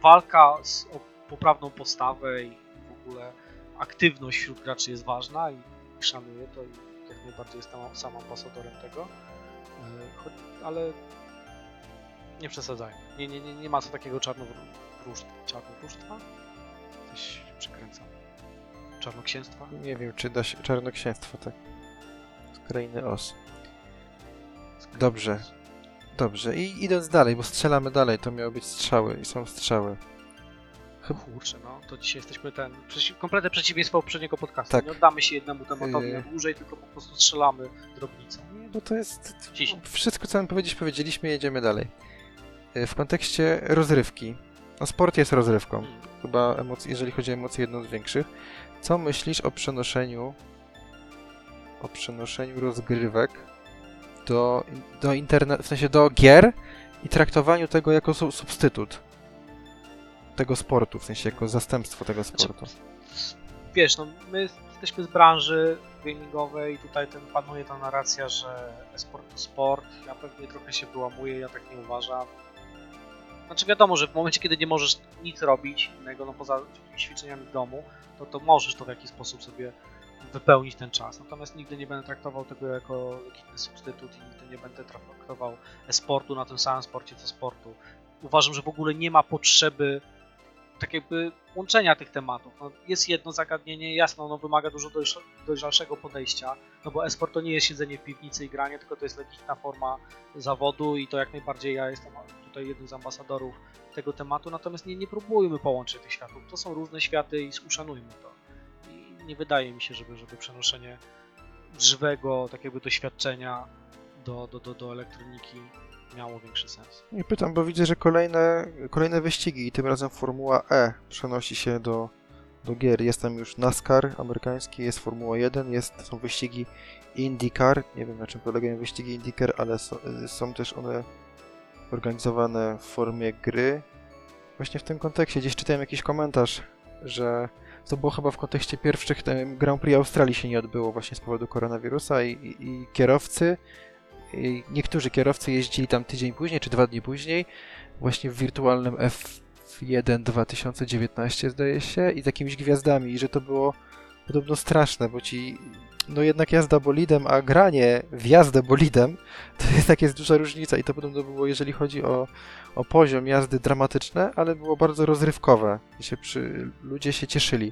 walka z, o poprawną postawę i w ogóle aktywność wśród graczy jest ważna i szanuję to i jak najbardziej jestem sam ambasadorem tego. Ale nie przesadzajmy. Nie, nie, nie, nie ma co takiego czarnowróżstwa. Czarnowróżstwa? Coś przekręcam. Czarnoksięstwa? Nie wiem, czy da się... Czarnoksięstwo, tak. Z krainy Os. Dobrze. Dobrze, i idąc dalej, bo strzelamy dalej, to miały być strzały i są strzały. Kurczę, no to dzisiaj jesteśmy ten. Przeci- kompletne przeciwieństwo poprzedniego podcastu. Tak. Nie oddamy się jednemu tematowi Yy. na dłużej, tylko po prostu strzelamy drobnicą. Bo to jest... Dziś. Wszystko, co mam powiedzieć, powiedzieliśmy, jedziemy dalej. Y, W kontekście rozrywki. No sport jest rozrywką. Mm. Chyba, emoc- jeżeli chodzi o emocje, jedną z większych. Co myślisz o przenoszeniu o przenoszeniu rozgrywek do, do internetu, w sensie do gier i traktowaniu tego jako su- substytut tego sportu, w sensie jako zastępstwo tego sportu. Wiesz, no my jesteśmy z branży gamingowej i tutaj ten, panuje ta narracja, że sport to sport. Ja pewnie trochę się wyłamuję, ja tak nie uważam. Znaczy wiadomo, że w momencie, kiedy nie możesz nic robić innego, no poza ćwiczeniami w domu, to, to możesz to w jakiś sposób sobie wypełnić ten czas. Natomiast nigdy nie będę traktował tego jako legitny substytut i nigdy nie będę traktował e-sportu na tym samym sporcie co sportu. uważam, że w ogóle nie ma potrzeby tak jakby łączenia tych tematów. No, jest jedno zagadnienie, jasno, ono wymaga dużo dojrz- dojrzalszego podejścia, no bo esport to nie jest siedzenie w piwnicy i granie, tylko to jest legitna forma zawodu i to jak najbardziej ja jestem tutaj jednym z ambasadorów tego tematu, natomiast nie, nie próbujmy połączyć tych światów. To są różne światy i uszanujmy to. I nie wydaje mi się, żeby, żeby przenoszenie żywego tak jakby doświadczenia do, do, do, do elektroniki miało większy sens. Nie pytam, bo widzę, że kolejne, kolejne wyścigi i tym razem Formuła E przenosi się do, do gier. Jest tam już NASCAR amerykański, jest Formuła 1, jest, są wyścigi IndyCar. Nie wiem na czym polegają wyścigi IndyCar, ale są, są też one organizowane w formie gry. Właśnie w tym kontekście gdzieś czytałem jakiś komentarz, że to było chyba w kontekście pierwszych Grand Prix Australii się nie odbyło właśnie z powodu koronawirusa i, i, i kierowcy niektórzy kierowcy jeździli tam tydzień później, czy dwa dni później, właśnie w wirtualnym F1 2019 zdaje się, i z jakimiś gwiazdami, i że to było podobno straszne, bo ci, no jednak jazda bolidem, a granie w jazdę bolidem, to jednak jest duża różnica i to podobno było, jeżeli chodzi o, o poziom jazdy dramatyczne, ale było bardzo rozrywkowe. I się przy, ludzie się cieszyli,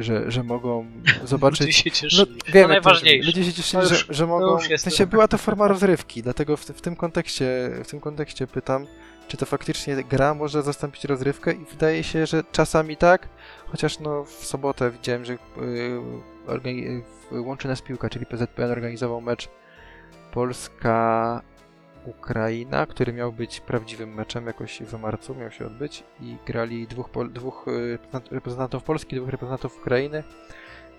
że, że mogą zobaczyć... Ludzie się cieszyli. No, wiem, to najważniejsze. Ludzie się cieszyli, już- że, że mogą. w sensie była to forma rozrywki, dlatego w, w, tym kontekście, w tym kontekście pytam, czy to faktycznie gra może zastąpić rozrywkę i wydaje się, że czasami tak, chociaż no w sobotę widziałem, że yy, organi- w- łączy nas piłka, czyli PZPN organizował mecz Polska Ukraina, który miał być prawdziwym meczem jakoś w marcu, miał się odbyć i grali dwóch, dwóch reprezentant- reprezentantów Polski, dwóch reprezentantów Ukrainy.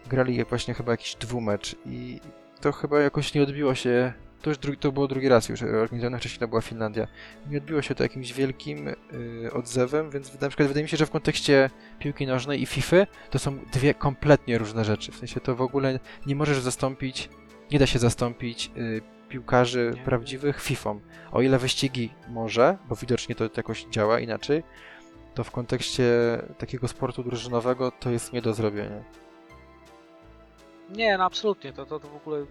Grali właśnie chyba jakiś dwumecz i to chyba jakoś nie odbiło się, to już drugi, to było drugi raz już organizowane, wcześniej to była Finlandia. Nie odbiło się to jakimś wielkim y, odzewem, więc na przykład wydaje mi się, że w kontekście piłki nożnej i FIFA to są dwie kompletnie różne rzeczy. W sensie to w ogóle nie możesz zastąpić, nie da się zastąpić y, piłkarzy prawdziwych FIFA. O ile wyścigi może, bo widocznie to jakoś działa inaczej, to w kontekście takiego sportu drużynowego to jest nie do zrobienia. Nie, no absolutnie, to, to, to w ogóle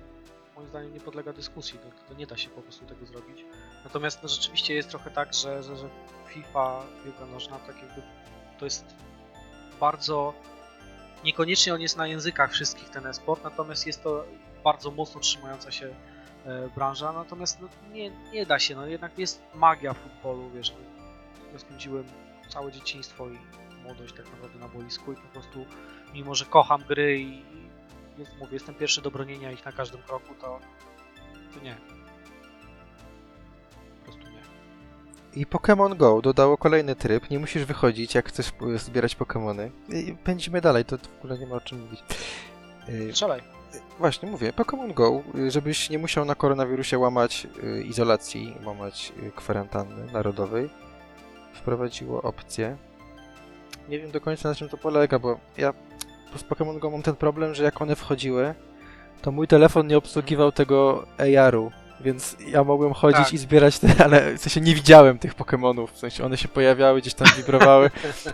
moim zdaniem nie podlega dyskusji, to, to nie da się po prostu tego zrobić. Natomiast no, rzeczywiście jest trochę tak, że, że, że FIFA, piłka nożna, tak jakby to jest bardzo, niekoniecznie on jest na językach wszystkich ten e-sport, natomiast jest to bardzo mocno trzymająca się branża, natomiast no, nie, nie da się, no jednak jest magia w futbolu, wiesz, no, spędziłem całe dzieciństwo i młodość tak naprawdę na boisku i po prostu mimo, że kocham gry i, jest, mówię, jestem pierwszy do bronienia ich na każdym kroku, to, to nie. Po prostu nie. I Pokémon Go dodało kolejny tryb. Nie musisz wychodzić, jak chcesz zbierać Pokémony. I pędzimy dalej, to w ogóle nie ma o czym mówić. Yy, Strzelaj. Właśnie, mówię, Pokémon Go, y, żebyś nie musiał na koronawirusie łamać y, izolacji, łamać y, kwarantanny narodowej, wprowadziło opcję. Nie wiem do końca na czym to polega, bo ja z Pokémon Go mam ten problem, że jak one wchodziły, to mój telefon nie obsługiwał tego AR-u, więc ja mogłem chodzić Tak. i zbierać te, ale w sensie nie widziałem tych Pokémonów, w sensie one się pojawiały, gdzieś tam wibrowały.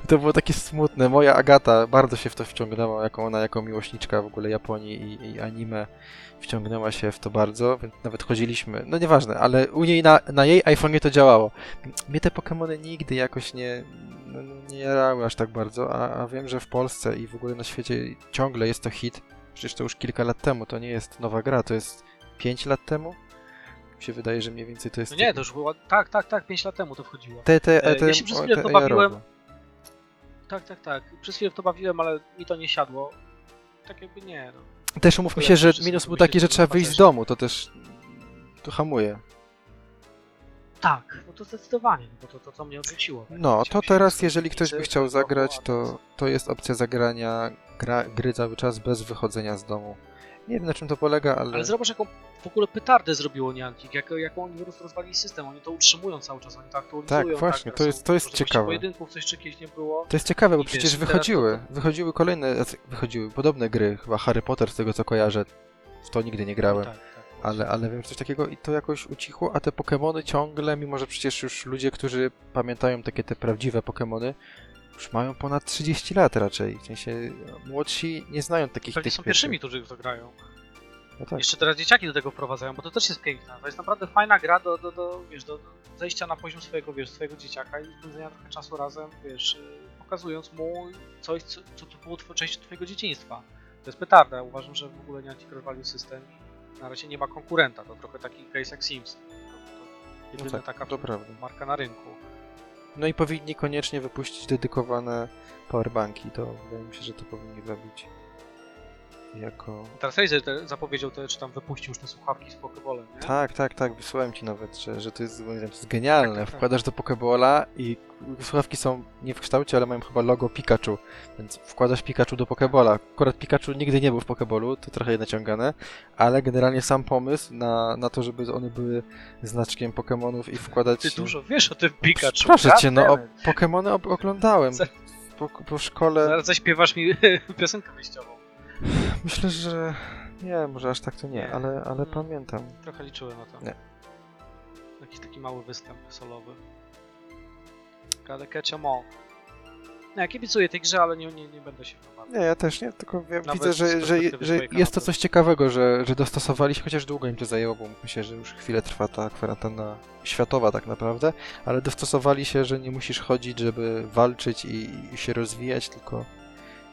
To było takie smutne. Moja Agata bardzo się w to wciągnęła, jako ona jako miłośniczka w ogóle Japonii i, i anime wciągnęła się w to bardzo, więc nawet chodziliśmy, no nieważne, ale u niej na, na jej iPhone'ie to działało. Mnie te Pokémony nigdy jakoś nie, no, no, nie jarały aż tak bardzo, a, a wiem, że w Polsce i w ogóle na świecie ciągle jest to hit. Przecież to już kilka lat temu, to nie jest nowa gra, to jest 5 lat temu? Mi się wydaje, że mniej więcej to jest... No nie, to już było, tak, tak, tak, 5 lat temu to wchodziło. Te, te, E, te, ja się przez chwilę to bawiłem. Tak, tak, tak. Przez chwilę to bawiłem, ale mi to nie siadło. Tak jakby nie, no. Też umówmy się, że minus był taki, że trzeba wyjść z domu, to też to hamuje. Tak, no to zdecydowanie, bo to, to, to mnie odrzuciło. tak? No, to teraz, jeżeli ktoś by chciał zagrać, to, to jest opcja zagrania gra, gry cały czas bez wychodzenia z domu. Nie wiem na czym to polega, ale... Ale zobacz, jaką w ogóle petardę zrobiło Niantic, jak, jaką oni roz- rozwalili system, oni to utrzymują cały czas, oni to aktualizują. Tak, właśnie, tak, to jest- to jest ciekawe. pojedynków coś czy jakieś nie było. To jest ciekawe, bo I wiesz, przecież teraz wychodziły, to- wychodziły kolejne, znaczy, wychodziły podobne gry, chyba Harry Potter z tego co kojarzę, w to nigdy nie grałem, Tak, tak. ale, ale wiem, że coś takiego i to jakoś ucichło, a te Pokémony ciągle, mimo że przecież już ludzie, którzy pamiętają takie te prawdziwe Pokémony, już mają ponad 30 lat raczej, w sensie młodsi nie znają takich Pewnie są pierwszymi, którzy w to grają. No tak. Jeszcze teraz dzieciaki do tego wprowadzają, bo to też jest piękne. To jest naprawdę fajna gra do, do, do, wiesz, do, do zejścia na poziom swojego, wiesz, swojego dzieciaka i spędzenia trochę czasu razem, wiesz, pokazując mu coś, co, co to było częścią twojego dzieciństwa. To jest petarda. Uważam, że w ogóle nie anti-value system i na razie nie ma konkurenta. To trochę taki case jak Sims. To, to jedyna tak, taka to prawda. marka na rynku. No i powinni koniecznie wypuścić dedykowane powerbanki, to wydaje mi się, że to powinni zrobić jako... Te, zapowiedział, te, czy tam wypuścił już te słuchawki z Pokeballem, nie? Tak, tak, tak, wysłałem ci nawet, że, że to jest, to jest genialne. Tak, tak, tak. Wkładasz do Pokebola i słuchawki są nie w kształcie, ale mają chyba logo Pikachu, więc wkładasz Pikachu do Pokebola. Akurat Pikachu nigdy nie był w Pokebolu, to trochę naciągane, ale generalnie sam pomysł na, na to, żeby one były znaczkiem Pokemonów i wkładać... Ty dużo wiesz o tym Pikachu. Proszę cię, no o. Pokemony oglądałem po, po szkole. Zaraz zaśpiewasz mi piosenkę wyjściową. Myślę, że nie, może aż tak to nie, Nie. ale, ale pamiętam. Trochę liczyłem na to. Nie. Jakiś taki mały występ solowy. 'em all. No, ja kibicuję tej grze, ale nie, nie, nie będę się bawił. Nie, ja też nie, tylko wiem, Nawet widzę, że, że, że jest to coś ciekawego, że, że dostosowali się, chociaż długo im to zajęło, bo myślę, że już chwilę trwa ta kwarantanna światowa tak naprawdę, ale dostosowali się, że nie musisz chodzić, żeby walczyć i, i się rozwijać, tylko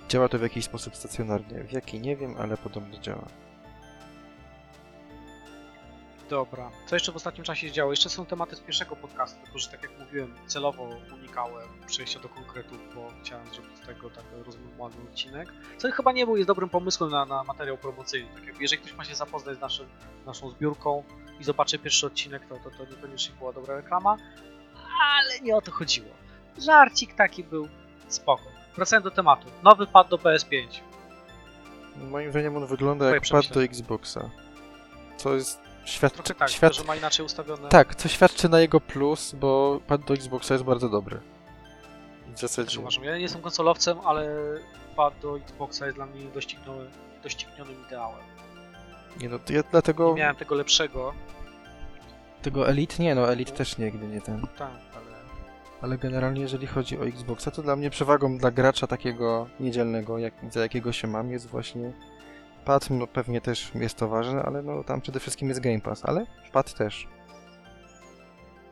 działa to w jakiś sposób stacjonarnie. W jaki nie wiem, ale podobno działa. Dobra. Co jeszcze w ostatnim czasie się działo? Jeszcze są tematy z pierwszego podcastu, tylko że tak jak mówiłem, celowo unikałem przejścia do konkretów, bo chciałem zrobić z tego taki rozmowny odcinek. Co chyba nie był jest dobrym pomysłem na, na materiał promocyjny. Tak jakby jeżeli ktoś ma się zapoznać z naszym, naszą zbiórką i zobaczy pierwszy odcinek, to, to, to niekoniecznie była dobra reklama, ale nie o to chodziło. Żarcik taki był spoko. Wracając do tematu. Nowy pad do PS5. Moim zdaniem on wygląda Twoje jak pad do. Xboxa. Co jest świadczy, tak, świad... że ma inaczej ustawione... tak, co świadczy na jego plus, bo pad do Xboxa jest bardzo dobry. W zasadzie. uważam. Ja nie jestem konsolowcem, ale pad do Xboxa jest dla mnie dościgniony, doścignionym ideałem. Nie no, to ja dlatego. Nie miałem tego lepszego, Tego Elite nie, no Elite też nigdy nie ten. tak, ale Ale generalnie jeżeli chodzi o Xboxa, to dla mnie przewagą dla gracza takiego niedzielnego, jak, za jakiego się mam, jest właśnie pad, no pewnie też jest to ważne, ale no tam przede wszystkim jest Game Pass, ale pad też.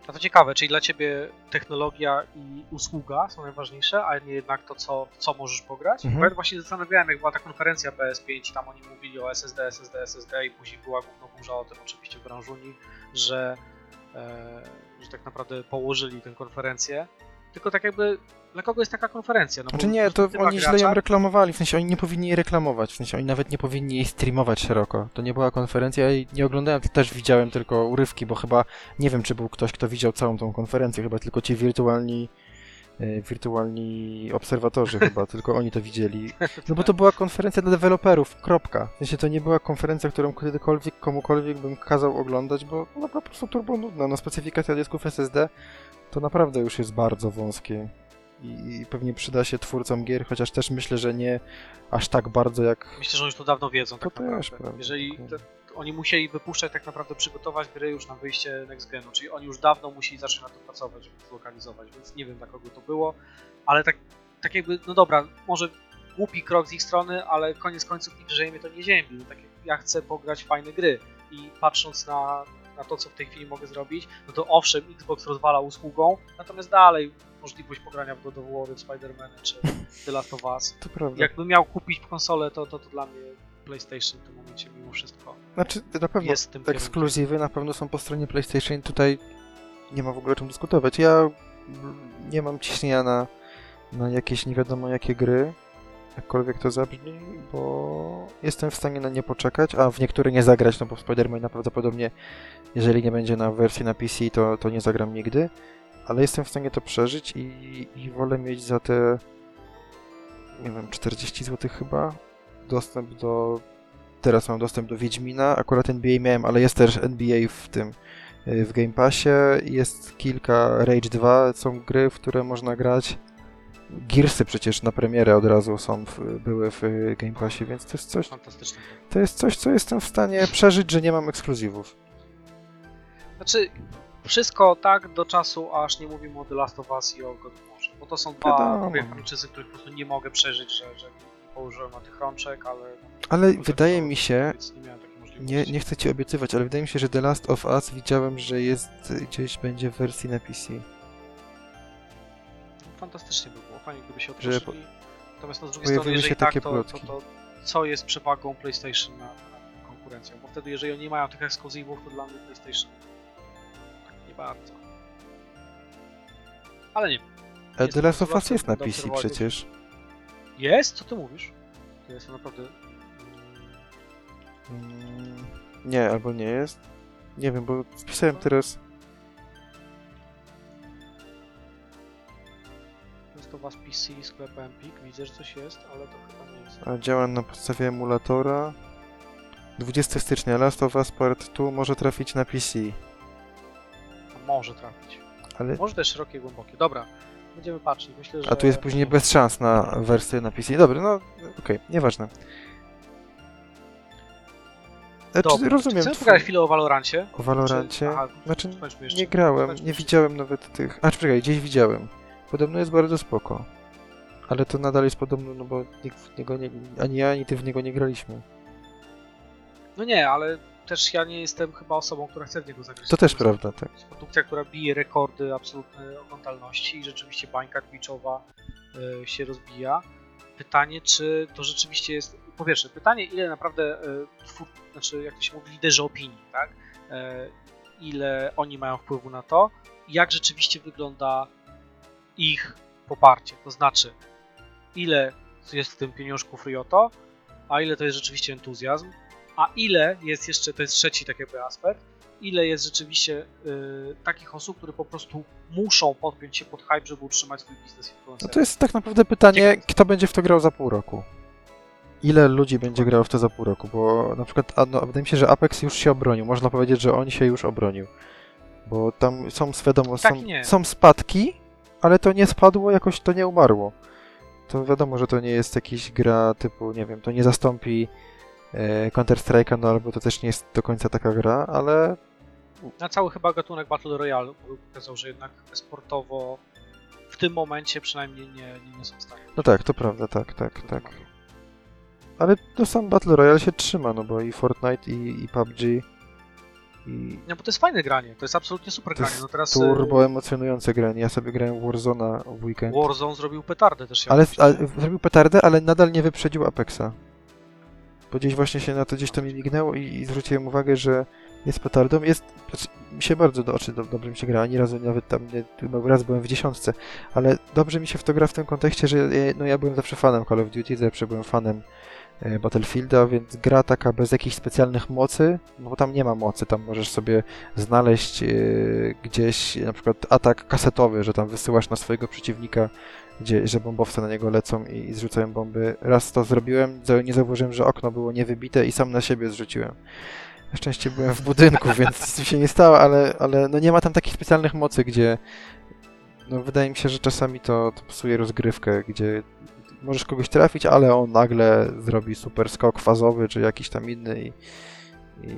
A to ciekawe, czyli dla ciebie technologia i usługa są najważniejsze, a nie jednak to, co, co możesz pograć? Mhm. Ja właśnie zastanawiałem, jak była ta konferencja PS5, tam oni mówili o SSD, SSD, SSD i później była główna burza o tym oczywiście w branżuni, że, e, że tak naprawdę położyli tę konferencję. Tylko tak jakby, dla kogo jest taka konferencja? No Znaczy nie, to oni źle ją reklamowali, w sensie oni nie powinni jej reklamować, w sensie oni nawet nie powinni jej streamować szeroko. To nie była konferencja, ja nie oglądałem, też widziałem tylko urywki, bo chyba nie wiem, czy był ktoś, kto widział całą tą konferencję, chyba tylko ci wirtualni wirtualni obserwatorzy chyba, tylko oni to widzieli. No bo to była konferencja dla deweloperów, kropka. W sensie to nie była konferencja, którą kiedykolwiek, komukolwiek bym kazał oglądać, bo no po prostu turbo nudna. No specyfikacja dysków SSD to naprawdę już jest bardzo wąskie i, pewnie przyda się twórcom gier, chociaż też myślę, że nie aż tak bardzo jak... Myślę, że oni już to dawno wiedzą To tak też Jeżeli te, oni musieli wypuszczać tak naprawdę, przygotować gry już na wyjście next genu, czyli oni już dawno musieli zacząć na to pracować, żeby zlokalizować, więc nie wiem dla kogo to było, ale tak, tak jakby, no dobra, może głupi krok z ich strony, ale koniec końców nikt że mnie to nie ziemi. No, tak jak ja chcę pograć fajne gry i patrząc na, na to, co w tej chwili mogę zrobić, no to owszem, Xbox rozwala usługą, natomiast dalej możliwość pogrania w God of War, Spider-Man czy The Last of Us. To prawda. Jakbym miał kupić konsolę, to, to, to dla mnie PlayStation w tym momencie mimo wszystko Znaczy, na pewno jest w tym kierunku. ekskluzywy na pewno są po stronie PlayStation, tutaj nie ma w ogóle o czym dyskutować. Ja nie mam ciśnienia na, na jakieś nie wiadomo jakie gry, jakkolwiek to zabrzmi, bo jestem w stanie na nie poczekać, a w niektóre nie zagrać, no bo w Spider-Man prawdopodobnie, jeżeli nie będzie na wersji na PC, to, to nie zagram nigdy, ale jestem w stanie to przeżyć i, i wolę mieć za te, nie wiem, 40 zł chyba, dostęp do Teraz mam dostęp do Wiedźmina. Akurat NBA miałem, ale jest też NBA w tym y, w Game Passie. Jest kilka Rage 2, są gry, w które można grać. Gearsy przecież na premierę od razu są w, były w y, Game Passie, więc to jest coś, Fantastyczne. to jest coś, co jestem w stanie przeżyć, że nie mam ekskluzywów. Znaczy, wszystko tak do czasu, aż nie mówimy o The Last of Us i o God of Warze, bo to są dwa dwie franczyzy, których po prostu nie mogę przeżyć, że, że położyłem na tych rączek, ale... Ale wydaje to- mi się, nie. Nie, nie chcę ci obiecywać, ale wydaje mi się, że The Last of Us widziałem, że jest gdzieś będzie w wersji na PC. Fantastycznie by było, fajnie gdyby się Że otworzyli. Natomiast no, z drugiej strony, jeżeli się tak, takie to, to, to co jest przewagą PlayStation nad, nad konkurencją? Bo wtedy, jeżeli oni nie mają tych ekskluzywów, to dla mnie PlayStation tak nie bardzo. Ale nie. The Last of Us jest na PC przecież. Jest? Co ty mówisz? To jest naprawdę... mm, Mm, nie, albo nie jest. Nie wiem, bo wpisałem teraz... Jest to was PC, sklep Empik, widzę, że coś jest, ale to chyba nie jest. A działa na podstawie emulatora. 20 stycznia Last of Us Part 2 może trafić na PC. A może trafić. Ale... Może też szerokie, głębokie. Dobra, będziemy patrzeć. Myślę, że... A tu jest później bez szans na wersję na PC. Dobra, no okej, nieważne. Znaczy, Dobra, rozumiem. Chcemy twój- pogadać chwilę o Valorancie. O Valorancie. Czy... Aha, Znaczy, skończmy jeszcze. nie grałem, skończmy nie jeszcze. widziałem nawet tych. A czekaj, gdzieś widziałem. Podobno jest bardzo spoko. Ale to nadal jest podobno, no bo nikt w niego nie, ani ja, ani ty w niego nie graliśmy. No nie, ale też ja nie jestem chyba osobą, która chce w niego zagrać. To też prawda, tak. jest produkcja, która bije rekordy absolutnej oglądalności i rzeczywiście bańka Twitchowa y, się rozbija. Pytanie, czy to rzeczywiście jest. Po pierwsze, pytanie, ile naprawdę y, twór, znaczy, jak to się mówi, liderzy opinii, tak? Y, ile oni mają wpływu na to, jak rzeczywiście wygląda ich poparcie. To znaczy, ile jest w tym pieniążków Rioto, a ile to jest rzeczywiście entuzjazm, a ile jest jeszcze, to jest trzeci tak jakby aspekt, ile jest rzeczywiście y, takich osób, które po prostu muszą podpiąć się pod hype, żeby utrzymać swój biznes No influencera. to jest tak naprawdę pytanie, Ciekawe. kto będzie w to grał za pół roku? Ile ludzi będzie grało w to za pół roku? Bo na przykład, a no, wydaje mi się, że Apex już się obronił. Można powiedzieć, że on się już obronił. Bo tam są, wiadomo, Tak są, są spadki, ale to nie spadło, jakoś to nie umarło. To wiadomo, że to nie jest jakaś gra typu, nie wiem, to nie zastąpi e, Counter-Strike'a, no albo to też nie jest do końca taka gra, ale Na cały chyba gatunek Battle Royale pokazał, że jednak sportowo w tym momencie przynajmniej nie, nie, nie są w stanie. no tak, to prawda, tak, tak, tak. Ale to sam Battle Royale się trzyma, no bo i Fortnite, i, i PUBG, i No bo to jest fajne granie, to jest absolutnie super to granie. No teraz y, turbo emocjonujące granie. Ja sobie grałem w Warzone'a w weekend. Warzone zrobił petardę też. ja Ale, ale zrobił petardę, ale nadal nie wyprzedził Apexa. Bo gdzieś właśnie się na to gdzieś to mi mignęło i, i zwróciłem uwagę, że jest petardą. Jest, znaczy, mi się bardzo do oczy do, dobrze mi się gra, ani razu nawet tam nie, raz byłem w dziesiątce, ale dobrze mi się w to gra w tym kontekście, że no ja byłem zawsze fanem Call of Duty, zawsze byłem fanem e, Battlefielda, więc gra taka bez jakichś specjalnych mocy, no bo tam nie ma mocy, tam możesz sobie znaleźć e, gdzieś na przykład atak kasetowy, że tam wysyłasz na swojego przeciwnika gdzie, że bombowce na niego lecą i, i zrzucają bomby. Raz to zrobiłem, nie zauważyłem, że okno było niewybite i sam na siebie zrzuciłem. Na szczęście byłem w budynku, więc nic się nie stało, ale, ale no nie ma tam takich specjalnych mocy, gdzie no wydaje mi się, że czasami to, to psuje rozgrywkę, gdzie możesz kogoś trafić, ale on nagle zrobi super skok fazowy, czy jakiś tam inny i, i,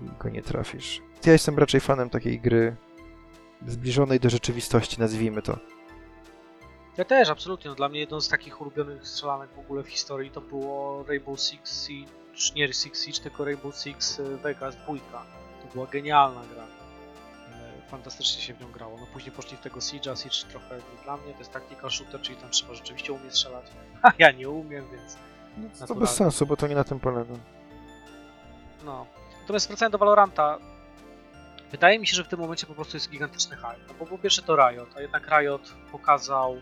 i go nie trafisz. Ja jestem raczej fanem takiej gry zbliżonej do rzeczywistości, nazwijmy to. Ja też, absolutnie. No, dla mnie jedną z takich ulubionych strzelanek w ogóle w historii to było Rainbow Six Siege, nie Six Siege, tylko Rainbow Six y, Vegas 2. To była genialna gra. E, Fantastycznie się w nią grało. No później poszli w tego Siege'a, Siege trochę dla mnie, to jest tactical shooter, czyli tam trzeba rzeczywiście umieć strzelać. A ja nie umiem, więc No, to Naturalnie. bez sensu, bo to nie na tym polega. no. Natomiast wracając do Valoranta, wydaje mi się, że w tym momencie po prostu jest gigantyczny hype. No bo po pierwsze to Riot, a jednak Riot pokazał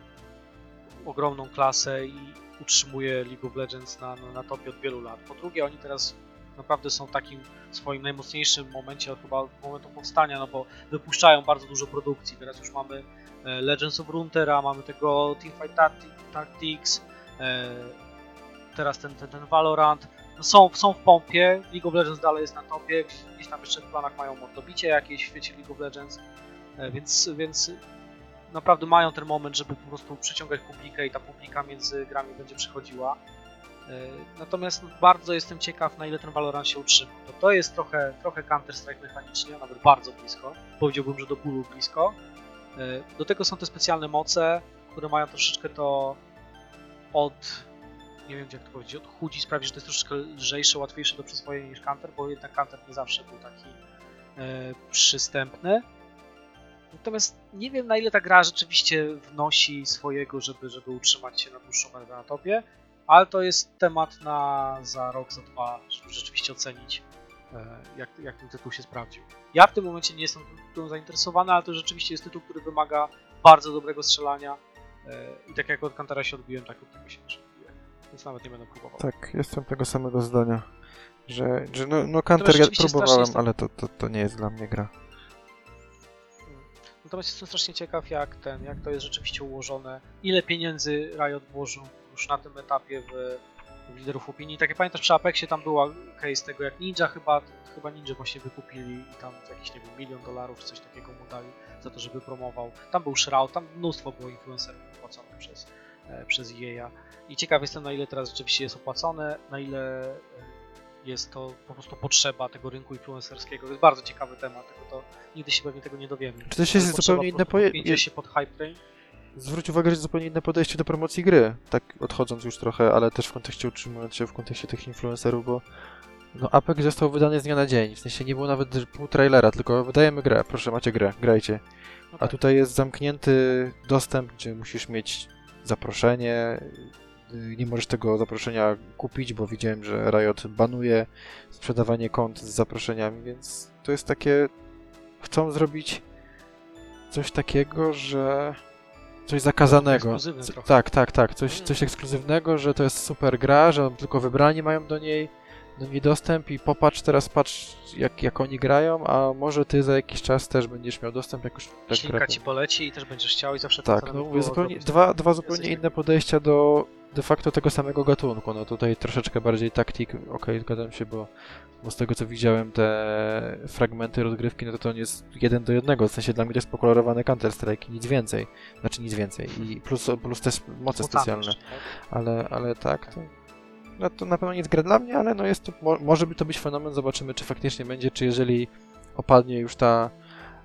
ogromną klasę i utrzymuje League of Legends na, na, na topie od wielu lat. Po drugie, oni teraz naprawdę są w takim swoim najmocniejszym momencie od chyba momentu powstania, no bo wypuszczają bardzo dużo produkcji. Teraz już mamy e, Legends of Runeterra, mamy tego Teamfight Tacti- Tactics, e, teraz ten, ten, ten Valorant. Są, są w pompie, League of Legends dalej jest na topie, gdzieś tam jeszcze w planach mają dobicie jakieś w świecie League of Legends, e, więc, więc naprawdę mają ten moment, żeby po prostu przyciągać publikę i ta publika między grami będzie przychodziła. E, Natomiast bardzo jestem ciekaw, na ile ten Valorant się utrzyma. To, to jest trochę, trochę Counter-Strike mechanicznie, a nawet bardzo blisko. Powiedziałbym, że do bólu blisko. E, Do tego są te specjalne moce, które mają troszeczkę to od, nie wiem jak to powiedzieć, odchudzi, sprawi, że to jest troszeczkę lżejsze, łatwiejsze do przyswojenia niż Counter, bo jednak Counter nie zawsze był taki e, przystępny. Natomiast nie wiem na ile ta gra rzeczywiście wnosi swojego, żeby, żeby utrzymać się na dłuższą metę na topie, ale to jest temat na za rok, za dwa, żeby rzeczywiście ocenić e, jak, jak ten tytuł się sprawdził. Ja w tym momencie nie jestem tym zainteresowany, ale to rzeczywiście jest tytuł, który wymaga bardzo dobrego strzelania e, i tak jak od Kantara się odbiłem, tak od tego się. Więc nawet nie będę próbował. Tak, jestem tego samego zdania. Że, że no, no Counter ja próbowałem, ale to, to, to nie jest dla mnie gra. Natomiast jestem strasznie ciekaw, jak ten, jak to jest rzeczywiście ułożone, ile pieniędzy Riot włożył już na tym etapie w, w liderów opinii. Tak jak pamiętasz, przy Apexie tam była case tego, jak Ninja chyba, chyba Ninja właśnie wykupili i tam jakiś, nie wiem, milion dolarów czy coś takiego mu dali za to, żeby promował. Tam był Shroud, tam mnóstwo było influencerów opłaconych przez, przez EA. I ciekaw jestem, na ile teraz rzeczywiście jest opłacone, na ile e, jest to po prostu potrzeba tego rynku influencerskiego. To jest bardzo ciekawy temat, tego to nigdy się pewnie tego nie dowiemy. Czy to jest zupełnie inne pod- poje... podpięcie się pod hype train. Zwróć uwagę, że zupełnie inne podejście do promocji gry. Tak odchodząc już trochę, ale też w kontekście utrzymując się w kontekście tych influencerów, bo no Apex został wydany z dnia na dzień. W sensie nie było nawet pół trailera, tylko wydajemy grę. Proszę, macie grę, grajcie. No A tak. tutaj jest zamknięty dostęp, gdzie musisz mieć zaproszenie. Nie możesz tego zaproszenia kupić, bo widziałem, że Riot banuje sprzedawanie kont z zaproszeniami, więc to jest takie. Chcą zrobić coś takiego, że. Coś zakazanego. Tak, tak, tak. Coś, Mm. coś ekskluzywnego, że to jest super gra, że tylko wybrani mają do niej, do niej dostęp i popatrz teraz, patrz jak, jak oni grają, a może ty za jakiś czas też będziesz miał dostęp, jak już tak gra- ci poleci i też będziesz chciał i zawsze tak, no mówię, zupełnie, dwa, dwa zupełnie inne podejścia do de facto tego samego gatunku. No tutaj troszeczkę bardziej taktik, okej, zgadzam się, bo, bo z tego co widziałem te fragmenty rozgrywki, no to to on jest jeden do jednego, w sensie dla mnie to jest pokolorowany Counter-Strike, nic więcej. Znaczy nic więcej. I plus, plus też moce specjalne. tak? Ale, ale tak, to, no to na pewno jest gra dla mnie, ale no jest to, mo, może by to być fenomen, zobaczymy czy faktycznie będzie, czy jeżeli opadnie już ta,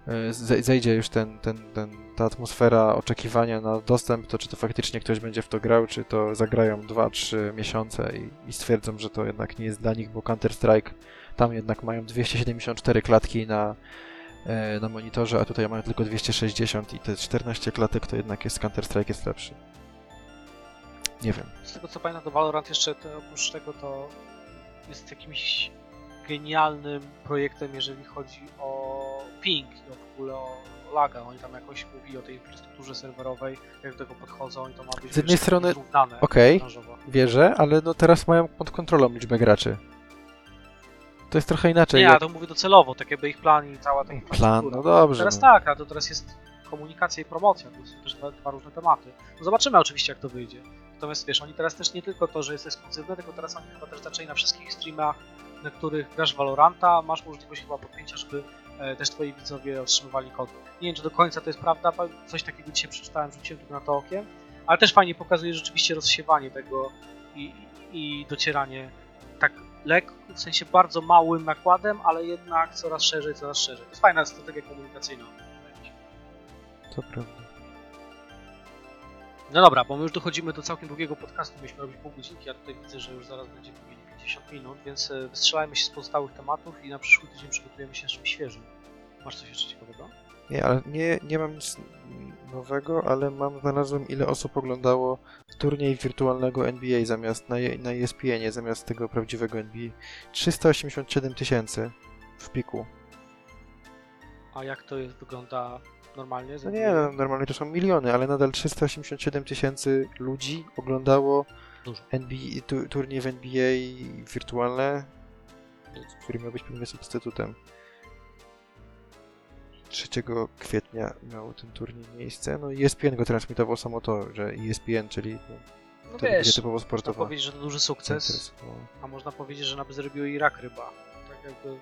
e, ze- zejdzie już ten, ten, ten, ta atmosfera oczekiwania na dostęp, to czy to faktycznie ktoś będzie w to grał, czy to zagrają 2-3 miesiące i, i stwierdzą, że to jednak nie jest dla nich, bo Counter-Strike tam jednak mają 274 klatki na, e, na monitorze, a tutaj mają tylko 260 i te 14 klatek to jednak jest Counter-Strike jest lepszy. Nie wiem. Z tego co pamiętam, to Valorant jeszcze to, oprócz tego to jest jakimś genialnym projektem, jeżeli chodzi o ping i w ogóle o laga. Oni tam jakoś mówili o tej infrastrukturze serwerowej, jak do tego podchodzą i to ma być Z jednej strony- zrównane okej. branżowo. Wierzę, ale no teraz mają pod kontrolą liczbę graczy. To jest trochę inaczej. Nie, jak ja to mówię docelowo, tak jakby ich plan i cała ta plan, infrastruktura. no dobrze. Teraz no. tak, a to teraz jest komunikacja i promocja, to są też dwa, dwa różne tematy. No zobaczymy oczywiście jak to wyjdzie. Natomiast wiesz, oni teraz też nie tylko to, że jest ekskluzywne, tylko teraz oni chyba też zaczęli na wszystkich streamach, na których grasz Valoranta, masz możliwość chyba podpięcia, żeby e, też twoi widzowie otrzymywali kody. Nie wiem, czy do końca to jest prawda, coś takiego dzisiaj przeczytałem, rzuciłem tylko na to okiem, ale też fajnie pokazuje rzeczywiście rozsiewanie tego i, i docieranie tak lekko, w sensie bardzo małym nakładem, ale jednak coraz szerzej, coraz szerzej. To jest fajna strategia komunikacyjna. To prawda. No dobra, bo my już dochodzimy do całkiem długiego podcastu, mieliśmy robić pół godzinki, a tutaj widzę, że już zaraz będziemy mieli 50 minut, więc e, wystrzelajmy się z pozostałych tematów i na przyszły tydzień przygotujemy się z czymś świeżym. Masz coś jeszcze ciekawego? Nie, ale nie, nie mam nic nowego, ale mam, znalazłem ile osób oglądało turniej wirtualnego NBA zamiast na, na E ESPN, zamiast tego prawdziwego NBA. 387 tysięcy w piku. A jak to jest, wygląda normalnie? No nie, no, normalnie to są miliony, ale nadal 387 tysięcy ludzi oglądało Dużo. NBA, tu, turniej w NBA wirtualne, który miał być pewnie substytutem. 3 kwietnia miał ten turniej miejsce. No i ESPN go transmitował samo to, że ESPN, czyli no, No telewizja wiesz, typowo można sportowa. powiedzieć, że to duży sukces, a można powiedzieć, że nawet zrobił Irak ryba. Tak jakby,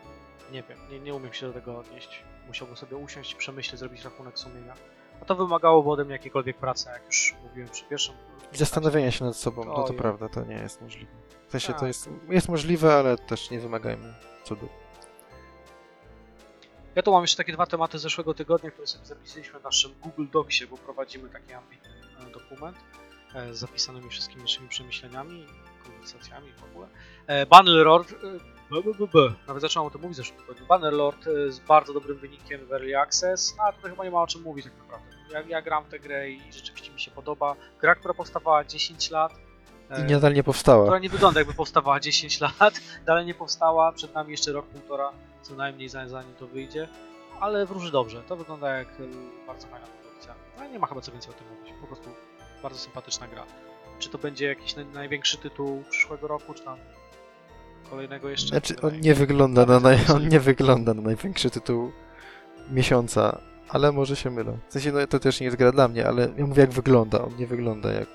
nie wiem, nie, nie umiem się do tego odnieść. Musiałbym sobie usiąść, przemyśleć, zrobić rachunek sumienia. A to wymagałoby ode mnie jakiejkolwiek pracy, jak już mówiłem przy pierwszym. Zastanowienia się nad sobą, no to prawda, to nie jest możliwe. W sensie to Tak. jest, jest możliwe, ale też nie wymagajmy cudu. Ja tu mam jeszcze takie dwa tematy z zeszłego tygodnia, które sobie zapisaliśmy w naszym Google Docsie, bo prowadzimy taki ambitny e, dokument e, z zapisanymi wszystkimi naszymi przemyśleniami. konwersacjami w ogóle. E, Bannerlord, b, b, b, b. nawet zacząłem o tym mówić w zeszłym tygodniu. Bannerlord e, z bardzo dobrym wynikiem w Early Access, no a tutaj chyba nie ma o czym mówić tak naprawdę. Ja, ja gram w tę grę i rzeczywiście mi się podoba. Gra, która powstawała 10 lat. I nadal nie powstała. która nie wygląda jakby powstawała 10 lat, dalej nie powstała, przed nami jeszcze rok, półtora, co najmniej zanim to wyjdzie, ale wróży dobrze, to wygląda jak y, bardzo fajna produkcja, ale nie ma chyba co więcej o tym mówić, po prostu bardzo sympatyczna gra. Czy to będzie jakiś naj, największy tytuł przyszłego roku, czy tam kolejnego jeszcze? Znaczy, on nie wygląda na, naj... on nie wygląda na największy tytuł miesiąca, ale może się mylę. W sensie, no to też nie jest gra dla mnie, ale ja mówię jak wygląda, on nie wygląda jak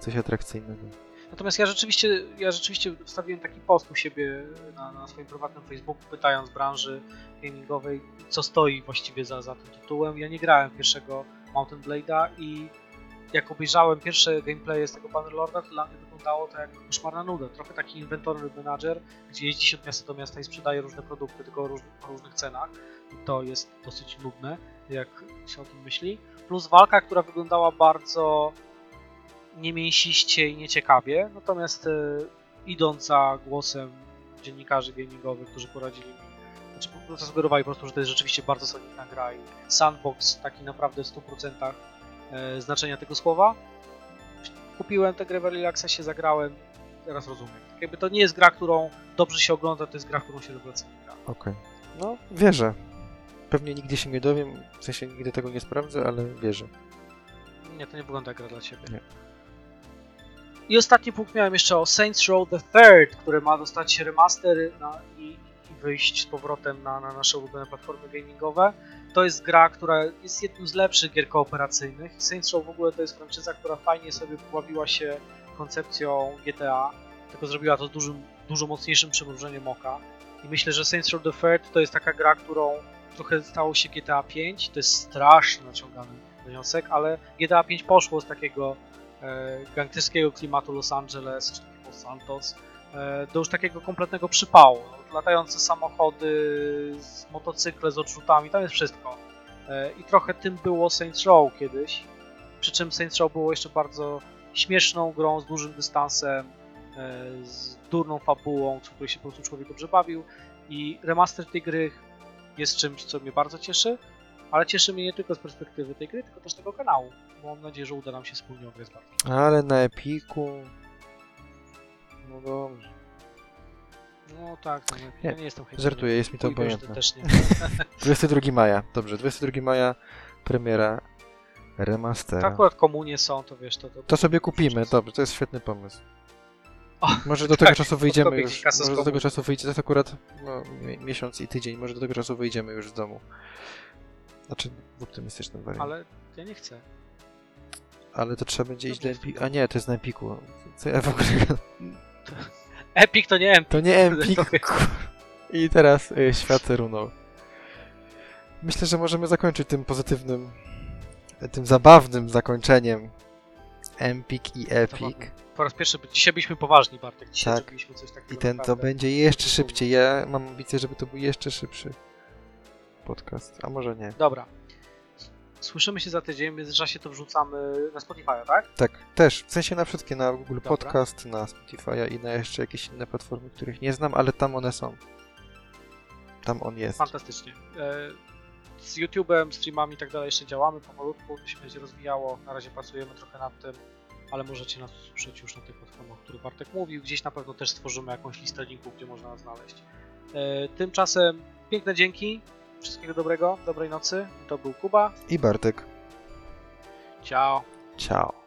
coś atrakcyjnego. Natomiast ja rzeczywiście, ja rzeczywiście wstawiłem taki post u siebie na, na swoim prywatnym Facebooku, pytając branży gamingowej, co stoi właściwie za, za tym tytułem. Ja nie grałem pierwszego Mountain Blade'a i jak obejrzałem pierwsze gameplaye z tego Bannerlorda, to dla mnie wyglądało to jak koszmarna nuda. Trochę taki inventory manager, gdzie jeździ się od miasta do miasta i sprzedaje różne produkty, tylko o po różnych cenach. I to jest dosyć nudne, jak się o tym myśli. Plus walka, która wyglądała bardzo niemięsiście i nieciekawie, natomiast e, idąc za głosem dziennikarzy gamingowych, którzy poradzili mi, znaczy zasugerowali po prostu, że to jest rzeczywiście bardzo solidna gra i sandbox taki naprawdę w 100% e, znaczenia tego słowa. Kupiłem tę grę w Early Accessie, zagrałem, teraz rozumiem. Tak jakby to nie jest gra, którą dobrze się ogląda, to jest gra, którą się rewelacyjnie gra. Okej. No, wierzę. Pewnie nigdy się nie dowiem, w sensie nigdy tego nie sprawdzę, ale wierzę. Nie, to nie wygląda jak gra dla Ciebie. Nie. I ostatni punkt miałem jeszcze o Saints Row the Third, które ma dostać remaster na, wyjść z powrotem na, na nasze ulubione platformy gamingowe. To jest gra, która jest jednym z lepszych gier kooperacyjnych. Saints Row w ogóle to jest franczyza, która fajnie sobie pobawiła się koncepcją GTA, tylko zrobiła to z dużym, dużo mocniejszym przymrużeniem oka. I myślę, że Saints Row the Third to jest taka gra, którą trochę stało się GTA 5. To jest strasznie naciągany wniosek, ale GTA 5 poszło z takiego e, gangsterskiego klimatu Los Angeles, czy takiego Santos, do już takiego kompletnego przypału. Latające samochody, motocykle z odrzutami, tam jest wszystko. E, I trochę tym było Saints Row kiedyś, przy czym Saints Row było jeszcze bardzo śmieszną grą z dużym dystansem, e, z durną fabułą, w której się po prostu człowiek dobrze bawił i remaster tej gry jest czymś, co mnie bardzo cieszy, ale cieszy mnie nie tylko z perspektywy tej gry, tylko też tego kanału, bo mam nadzieję, że uda nam się wspólnie ograć. Ale na Epiku... No dobrze. No tak, to nie, ja nie jestem hejterem. Żartuję, jest mi to obojętne. też nie. 22 maja, dobrze, 22 maja premiera To remastera. akurat komunie są, to wiesz, to... To, To sobie kupimy, dobrze, to jest świetny pomysł. O, Może do tego tak, czasu wyjdziemy już. Może do tego czasu wyjdzie, to jest akurat no, mi- miesiąc i tydzień, może do tego czasu wyjdziemy już z domu. Znaczy w optymistycznym wariancie. Ale, Ale ja nie chcę. to trzeba będzie iść do Empiku. A nie, to jest na Empiku. Co ja w ogóle... Epic to nie Empik. To nie Empik. I teraz y, świat runął. Myślę, że możemy zakończyć tym pozytywnym, tym zabawnym zakończeniem Empik i Epic. Po raz pierwszy, dzisiaj byliśmy poważni, Bartek. Dzisiaj Tak. zrobiliśmy coś takiego I ten to naprawdę. będzie jeszcze szybciej. Ja mam ambicję, żeby to był jeszcze szybszy podcast. A może nie. Dobra. Słyszymy się za tydzień, w międzyczasie to wrzucamy na Spotify'a, tak? Tak, też. W sensie na wszystkie, na Google Dobra. Podcast, na Spotify'a i na jeszcze jakieś inne platformy, których nie znam, ale tam one są. Tam on jest. Fantastycznie. E, Z YouTube'em, streamami i tak dalej jeszcze działamy powolutku, to się będzie rozwijało. Na razie pracujemy trochę nad tym, ale możecie nas usłyszeć już na tych platformach, o których Bartek mówił. Gdzieś na pewno też stworzymy jakąś listę linków, gdzie można nas znaleźć. E, Tymczasem piękne dzięki, wszystkiego dobrego, dobrej nocy. To był Kuba. I Bartek. Ciao. Ciao.